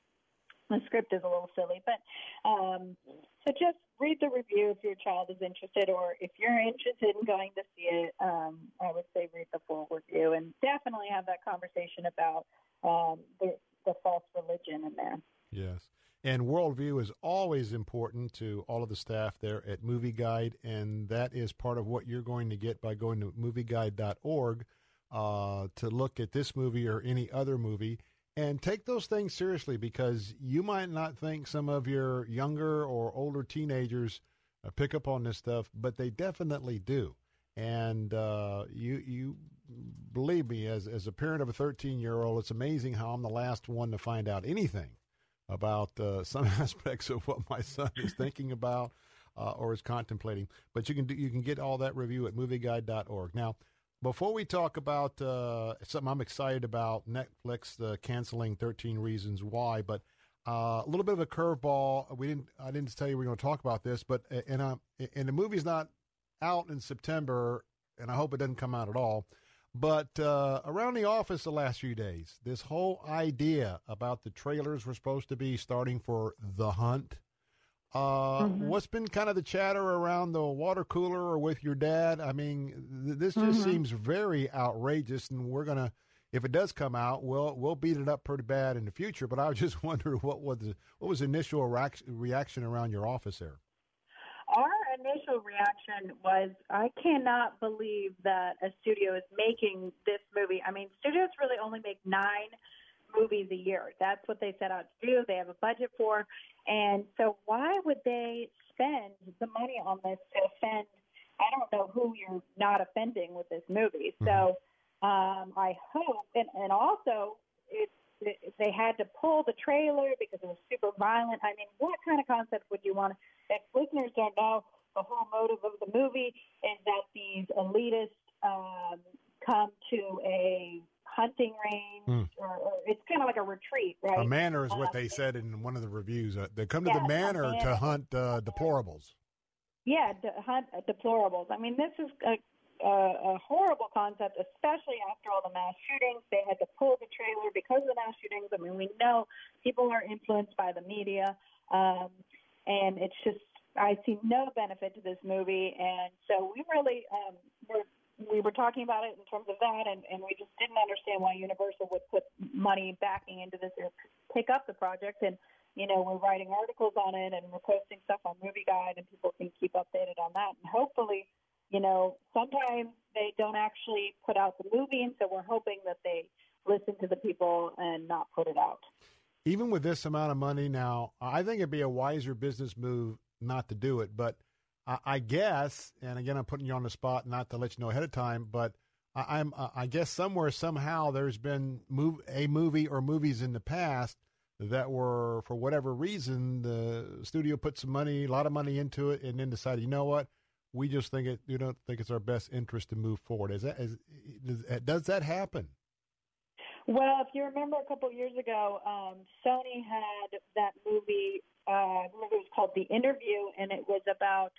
the script is a little silly, but um, so just read the review if your child is interested, or if you're interested in going to see it, um, I would say read the full review and definitely have that conversation about um, the, the false religion in there. Yes. And worldview is always important to all of the staff there at Movie Guide, and that is part of what you're going to get by going to movieguide.org uh, to look at this movie or any other movie and take those things seriously because you might not think some of your younger or older teenagers uh, pick up on this stuff, but they definitely do. And uh, you you believe me, as as a parent of a 13 year old, it's amazing how I'm the last one to find out anything about uh, some aspects of what my son is thinking about uh, or is contemplating. But you can do, you can get all that review at movieguide.org. Now, before we talk about uh, something I'm excited about, Netflix uh, canceling 13 Reasons Why, but uh, a little bit of a curveball. We didn't. I didn't tell you we are going to talk about this, but uh, and and the movie's not out in September, and I hope it doesn't come out at all. But uh, around the office the last few days, this whole idea about the trailers were supposed to be starting for The Hunt. Uh, mm-hmm. What's been kind of the chatter around the water cooler or with your dad? I mean, th- this just mm-hmm. seems very outrageous, and we're gonna, if it does come out, we'll we'll beat it up pretty bad in the future. But I was just wonder what was the, what was the initial reaction around your office there Our initial reaction was, I cannot believe that a studio is making this movie. I mean, studios really only make nine movies a year. That's what they set out to do. They have a budget for. And so why would they spend the money on this to offend I don't know who you're not offending with this movie. Mm-hmm. So um I hope and, and also it's it, they had to pull the trailer because it was super violent. I mean, what kind of concept would you want? If listeners don't know, the whole motive of the movie is that these elitists um, come to a hunting range, mm. or, or, it's kind of like a retreat, right? A manor is what um, they said in one of the reviews. Uh, they come to yeah, the manor, to hunt uh, deplorables. Yeah, to hunt uh, deplorables. I mean, this is a, a, a horrible concept, especially after all the mass shootings. They had to pull the trailer because of the mass shootings. I mean, we know people are influenced by the media, um, and it's just I see no benefit to this movie, and so we really um, were we were talking about it in terms of that, and, and we just didn't understand why Universal would put money backing into this or pick up the project. And you know, we're writing articles on it, and we're posting stuff on Movie Guide, and people can keep updated on that. And hopefully, you know, sometimes they don't actually put out the movie, and so we're hoping that they listen to the people and not put it out. Even with this amount of money now, I think it'd be a wiser business move not to do it. But I, guess, and again, I'm putting you on the spot, not to let you know ahead of time, but I, am I guess somewhere somehow there's been move a movie or movies in the past that were for whatever reason the studio put some money, a lot of money into it, and then decided, you know what, we just think it, you don't think it's our best interest to move forward. Is that is, does, does that happen? Well, if you remember a couple years ago, um, Sony had that movie uh, I believe it was called The Interview, and it was about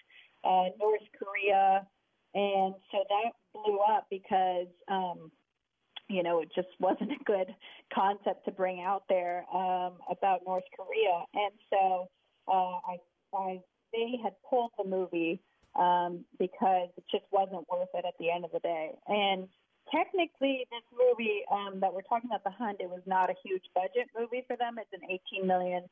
uh, North Korea. And so that blew up because, um, you know, it just wasn't a good concept to bring out there um, about North Korea. And so uh, I, I, they had pulled the movie um, because it just wasn't worth it at the end of the day. And technically, this movie um, that we're talking about, The Hunt, it was not a huge budget movie for them. It's an 18 million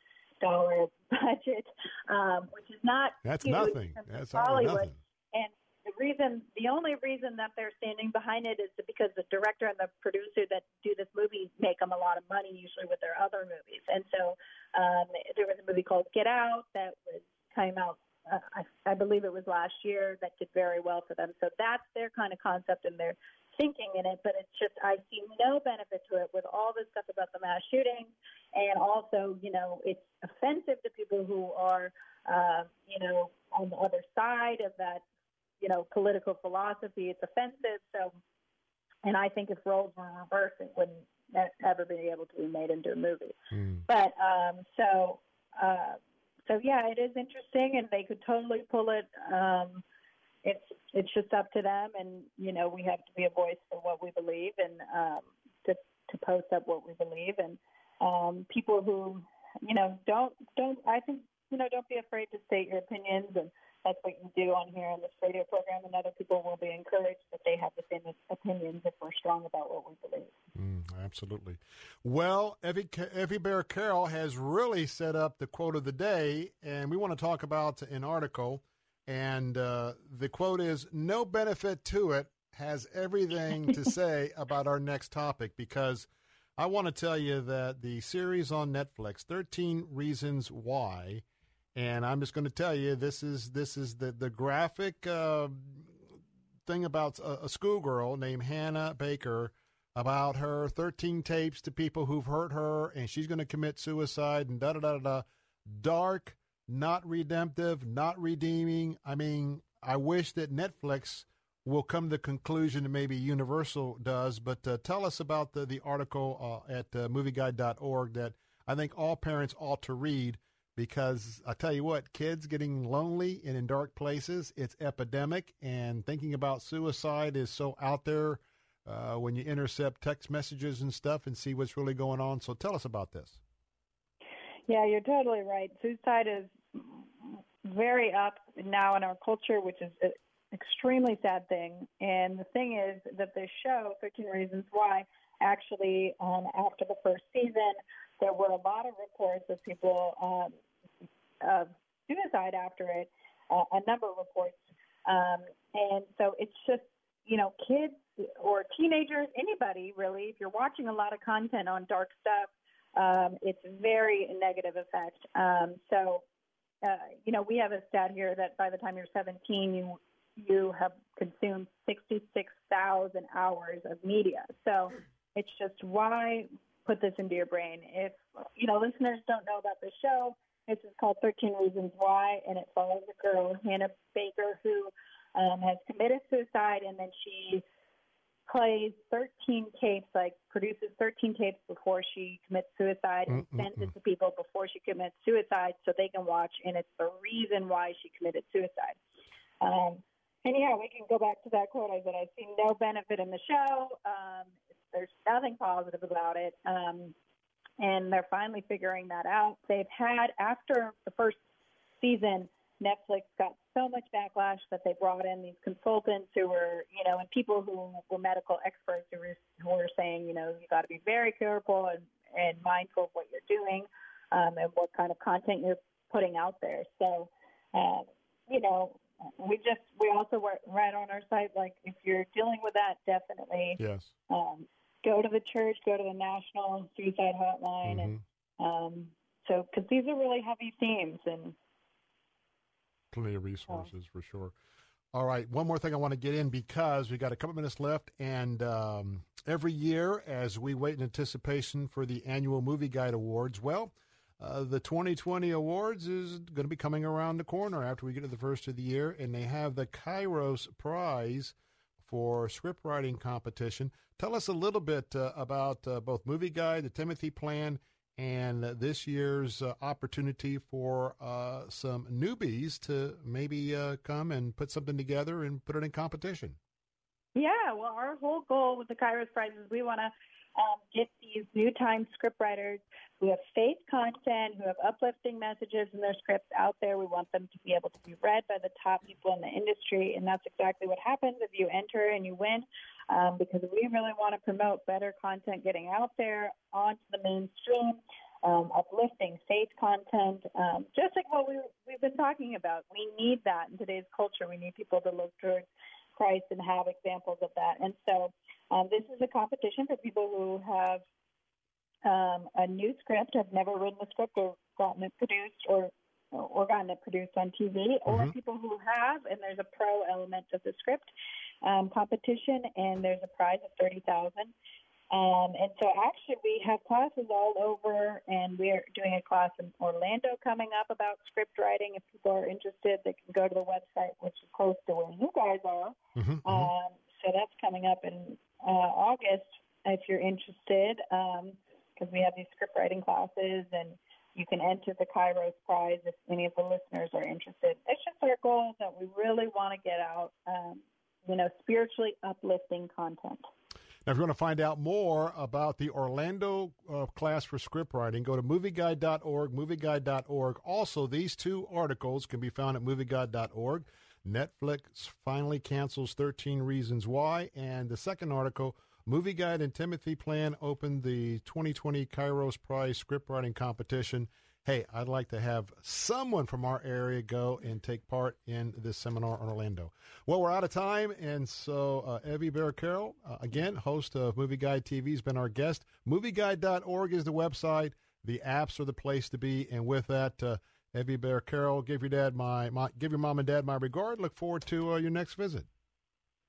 dollar budget, um, which not that's nothing. That's Hollywood. Nothing. And the reason, the only reason that they're standing behind it is because the director and the producer that do this movie make them a lot of money, usually with their other movies. And so um, there was a movie called Get Out that was came out. Uh, I, I believe it was last year that did very well for them. So that's their kind of concept, and they're thinking in it, but it's just I see no benefit to it with all this stuff about the mass shootings, and also you know it's offensive to people who are uh, you know on the other side of that you know political philosophy. It's offensive. So, and I think if roles were reversed, it wouldn't ever be able to be made into a movie. Mm. But um, so. Uh, so yeah, it is interesting, and they could totally pull it. Um, it's it's just up to them, and you know we have to be a voice for what we believe, and um, to to post up what we believe, and um, people who you know don't don't I think you know don't be afraid to state your opinions, and that's what you do on here on this radio program, and other people will be encouraged that they have the same opinions if we're strong about what we believe. Mm, absolutely. Well, Evy, Evy Baehr Carroll has really set up the quote of the day, and we want to talk about an article and uh, the quote is No benefit to it has everything to say about our next topic because I want to tell you that the series on Netflix, 13 Reasons Why, and I'm just going to tell you this is this is the the graphic uh, thing about a, a schoolgirl named Hannah Baker about her 13 tapes to people who've hurt her and she's going to commit suicide and da da da da. Dark, not redemptive, not redeeming. I mean, I wish that Netflix will come to the conclusion that maybe Universal does. But uh, tell us about the, the article uh, at uh, movieguide.org that I think all parents ought to read because I tell you what, kids getting lonely and in dark places, it's epidemic. And thinking about suicide is so out there uh, when you intercept text messages and stuff and see what's really going on. So tell us about this. Yeah, you're totally right. Suicide is very up now in our culture, which is an extremely sad thing. And the thing is that this show, 13 Reasons Why, actually, um, after the first season, there were a lot of reports of people um, of suicide after it, uh, a number of reports. Um, and so it's just, you know, kids or teenagers, anybody really, if you're watching a lot of content on dark stuff, um, it's very negative effect. Um, so, uh, you know, we have a stat here that by the time you're 17, you you have consumed 66,000 hours of media. So it's just why put this into your brain. If you know listeners don't know about the show, this is called 13 Reasons Why, and it follows a girl, Hannah Baker, who um, has committed suicide, and then she plays 13 tapes, like produces 13 tapes before she commits suicide and mm sends it to people before she commits suicide so they can watch, and it's the reason why she committed suicide. Um, and yeah, we can go back to that quote. I said, I see no benefit in the show. Um, there's nothing positive about it. Um, and they're finally figuring that out. They've had after the first season, Netflix got so much backlash that they brought in these consultants who were, you know, and people who were medical experts who were, who were saying, you know, you got to be very careful and, and mindful of what you're doing um, and what kind of content you're putting out there. So, um, you know, we just we also write on our site like if you're dealing with that, definitely yes. Um, go to the church, go to the National Suicide Hotline, mm-hmm. and um, so because these are really heavy themes and plenty of resources for sure. All right, one more thing I want to get in because we got a couple minutes left, and um, every year as we wait in anticipation for the annual Movie Guide Awards, well. Uh, the 2020 awards is going to be coming around the corner after we get to the first of the year, and they have the Kairos Prize for script writing competition. Tell us a little bit uh, about uh, both Movie Guide, the Timothy Plan, and this year's uh, opportunity for uh, some newbies to maybe uh, come and put something together and put it in competition. Yeah, well, our whole goal with the Kairos Prize is we want to um, get these new time scriptwriters who have faith content, who have uplifting messages in their scripts out there. We want them to be able to be read by the top people in the industry, and that's exactly what happens if you enter and you win. Um, because we really want to promote better content getting out there onto the mainstream, um, uplifting faith content, um, just like what we, we've been talking about. We need that in today's culture. We need people to look towards Christ and have examples of that. And so um, this is a competition for people who have um, a new script, have never written a script or gotten it produced or or gotten it produced on TV, or mm-hmm. people who have, and there's a pro element of the script um, competition, and there's a prize of thirty thousand. Um, and so actually we have classes all over and we're doing a class in Orlando coming up about script writing. If people are interested, they can go to the website, which is close to where you guys are. Mm-hmm, mm-hmm. um, so that's coming up in uh, August if you're interested, because um, we have these script writing classes and you can enter the Kairos Prize if any of the listeners are interested. It's just our goal that we really want to get out, um, you know, spiritually uplifting content. Now, if you want to find out more about the Orlando uh, class for script writing, go to movieguide.org, movieguide.org. Also, these two articles can be found at movieguide.org. Netflix finally cancels 13 Reasons Why. And the second article, Movie Guide and Timothy Plan opened the 2020 Kairos Prize scriptwriting competition. Hey, I'd like to have someone from our area go and take part in this seminar in Orlando. Well, we're out of time, and so uh, Evy Baehr Carroll, uh, again, host of Movie Guide TV, has been our guest. MovieGuide.org is the website. The apps are the place to be, and with that, uh, Evy Baehr Carroll, give your dad my, my, give your mom and dad my regard. Look forward to uh, your next visit.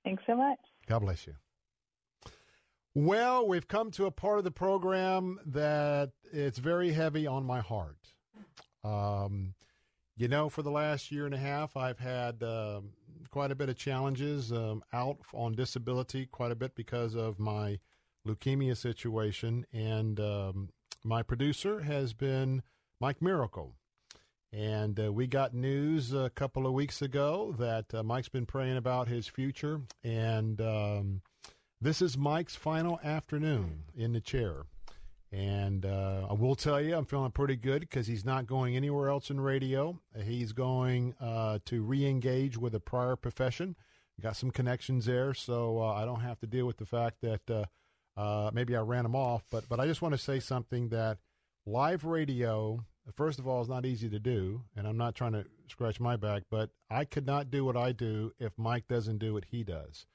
Thanks so much. God bless you. Well, we've come to a part of the program that it's very heavy on my heart. Um, you know, for the last year and a half, I've had uh, quite a bit of challenges um, out on disability, quite a bit because of my leukemia situation. And um, my producer has been Mike Miracle. And uh, we got news a couple of weeks ago that uh, Mike's been praying about his future. And um, this is Mike's final afternoon in the chair. And uh, I will tell you, I'm feeling pretty good because he's not going anywhere else in radio. He's going uh, to re engage with a prior profession. Got some connections there, so uh, I don't have to deal with the fact that uh, maybe I ran him off. But, but I just want to say something that live radio, first of all, is not easy to do. And I'm not trying to scratch my back, but I could not do what I do if Mike doesn't do what he does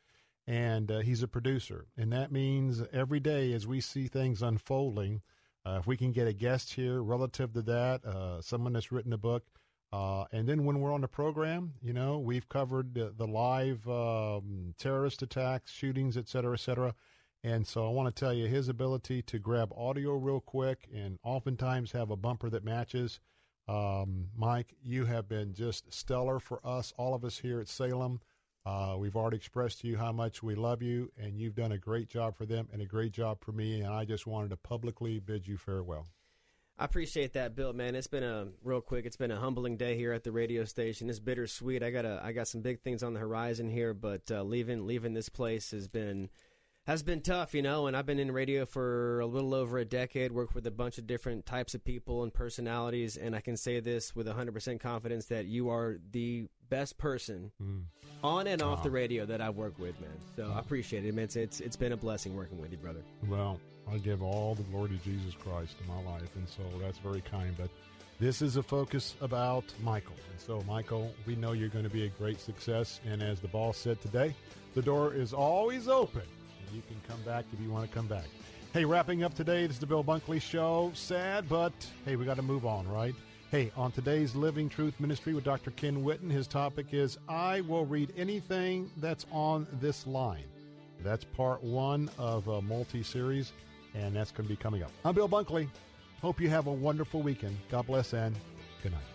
and uh, he's a producer. And that means every day as we see things unfolding, uh, if we can get a guest here relative to that, uh, someone that's written a book, uh, and then when we're on the program, you know, we've covered the, the live um, terrorist attacks, shootings, et cetera, et cetera. And so I want to tell you his ability to grab audio real quick and oftentimes have a bumper that matches. Um, Mike, you have been just stellar for us, all of us here at Salem. Uh, we've already expressed to you how much we love you, and you've done a great job for them and a great job for me. And I just wanted to publicly bid you farewell. I appreciate that, Bill. Man, it's been a real quick. It's been a humbling day here at the radio station. It's bittersweet. I got a, I got some big things on the horizon here, but uh, leaving leaving this place has been has been tough, you know, and I've been in radio for a little over a decade, worked with a bunch of different types of people and personalities, and I can say this with 100% confidence that you are the best person mm. on and off the radio that I've worked with, man. So I appreciate it. Man, it's, it's, it's been a blessing working with you, brother. Well, I give all the glory to Jesus Christ in my life, and so that's very kind, but this is a focus about Michael. And so, Michael, we know you're going to be a great success, and as the boss said today, the door is always open you can come back if you want to come back. Hey, wrapping up today, this is the Bill Bunkley Show. Sad, but hey, we got to move on, right? Hey, on today's Living Truth Ministry with Dr. Ken Whitten, his topic is I will read anything that's on this line. That's part one of a multi series, and that's going to be coming up. I'm Bill Bunkley. Hope you have a wonderful weekend. God bless and good night.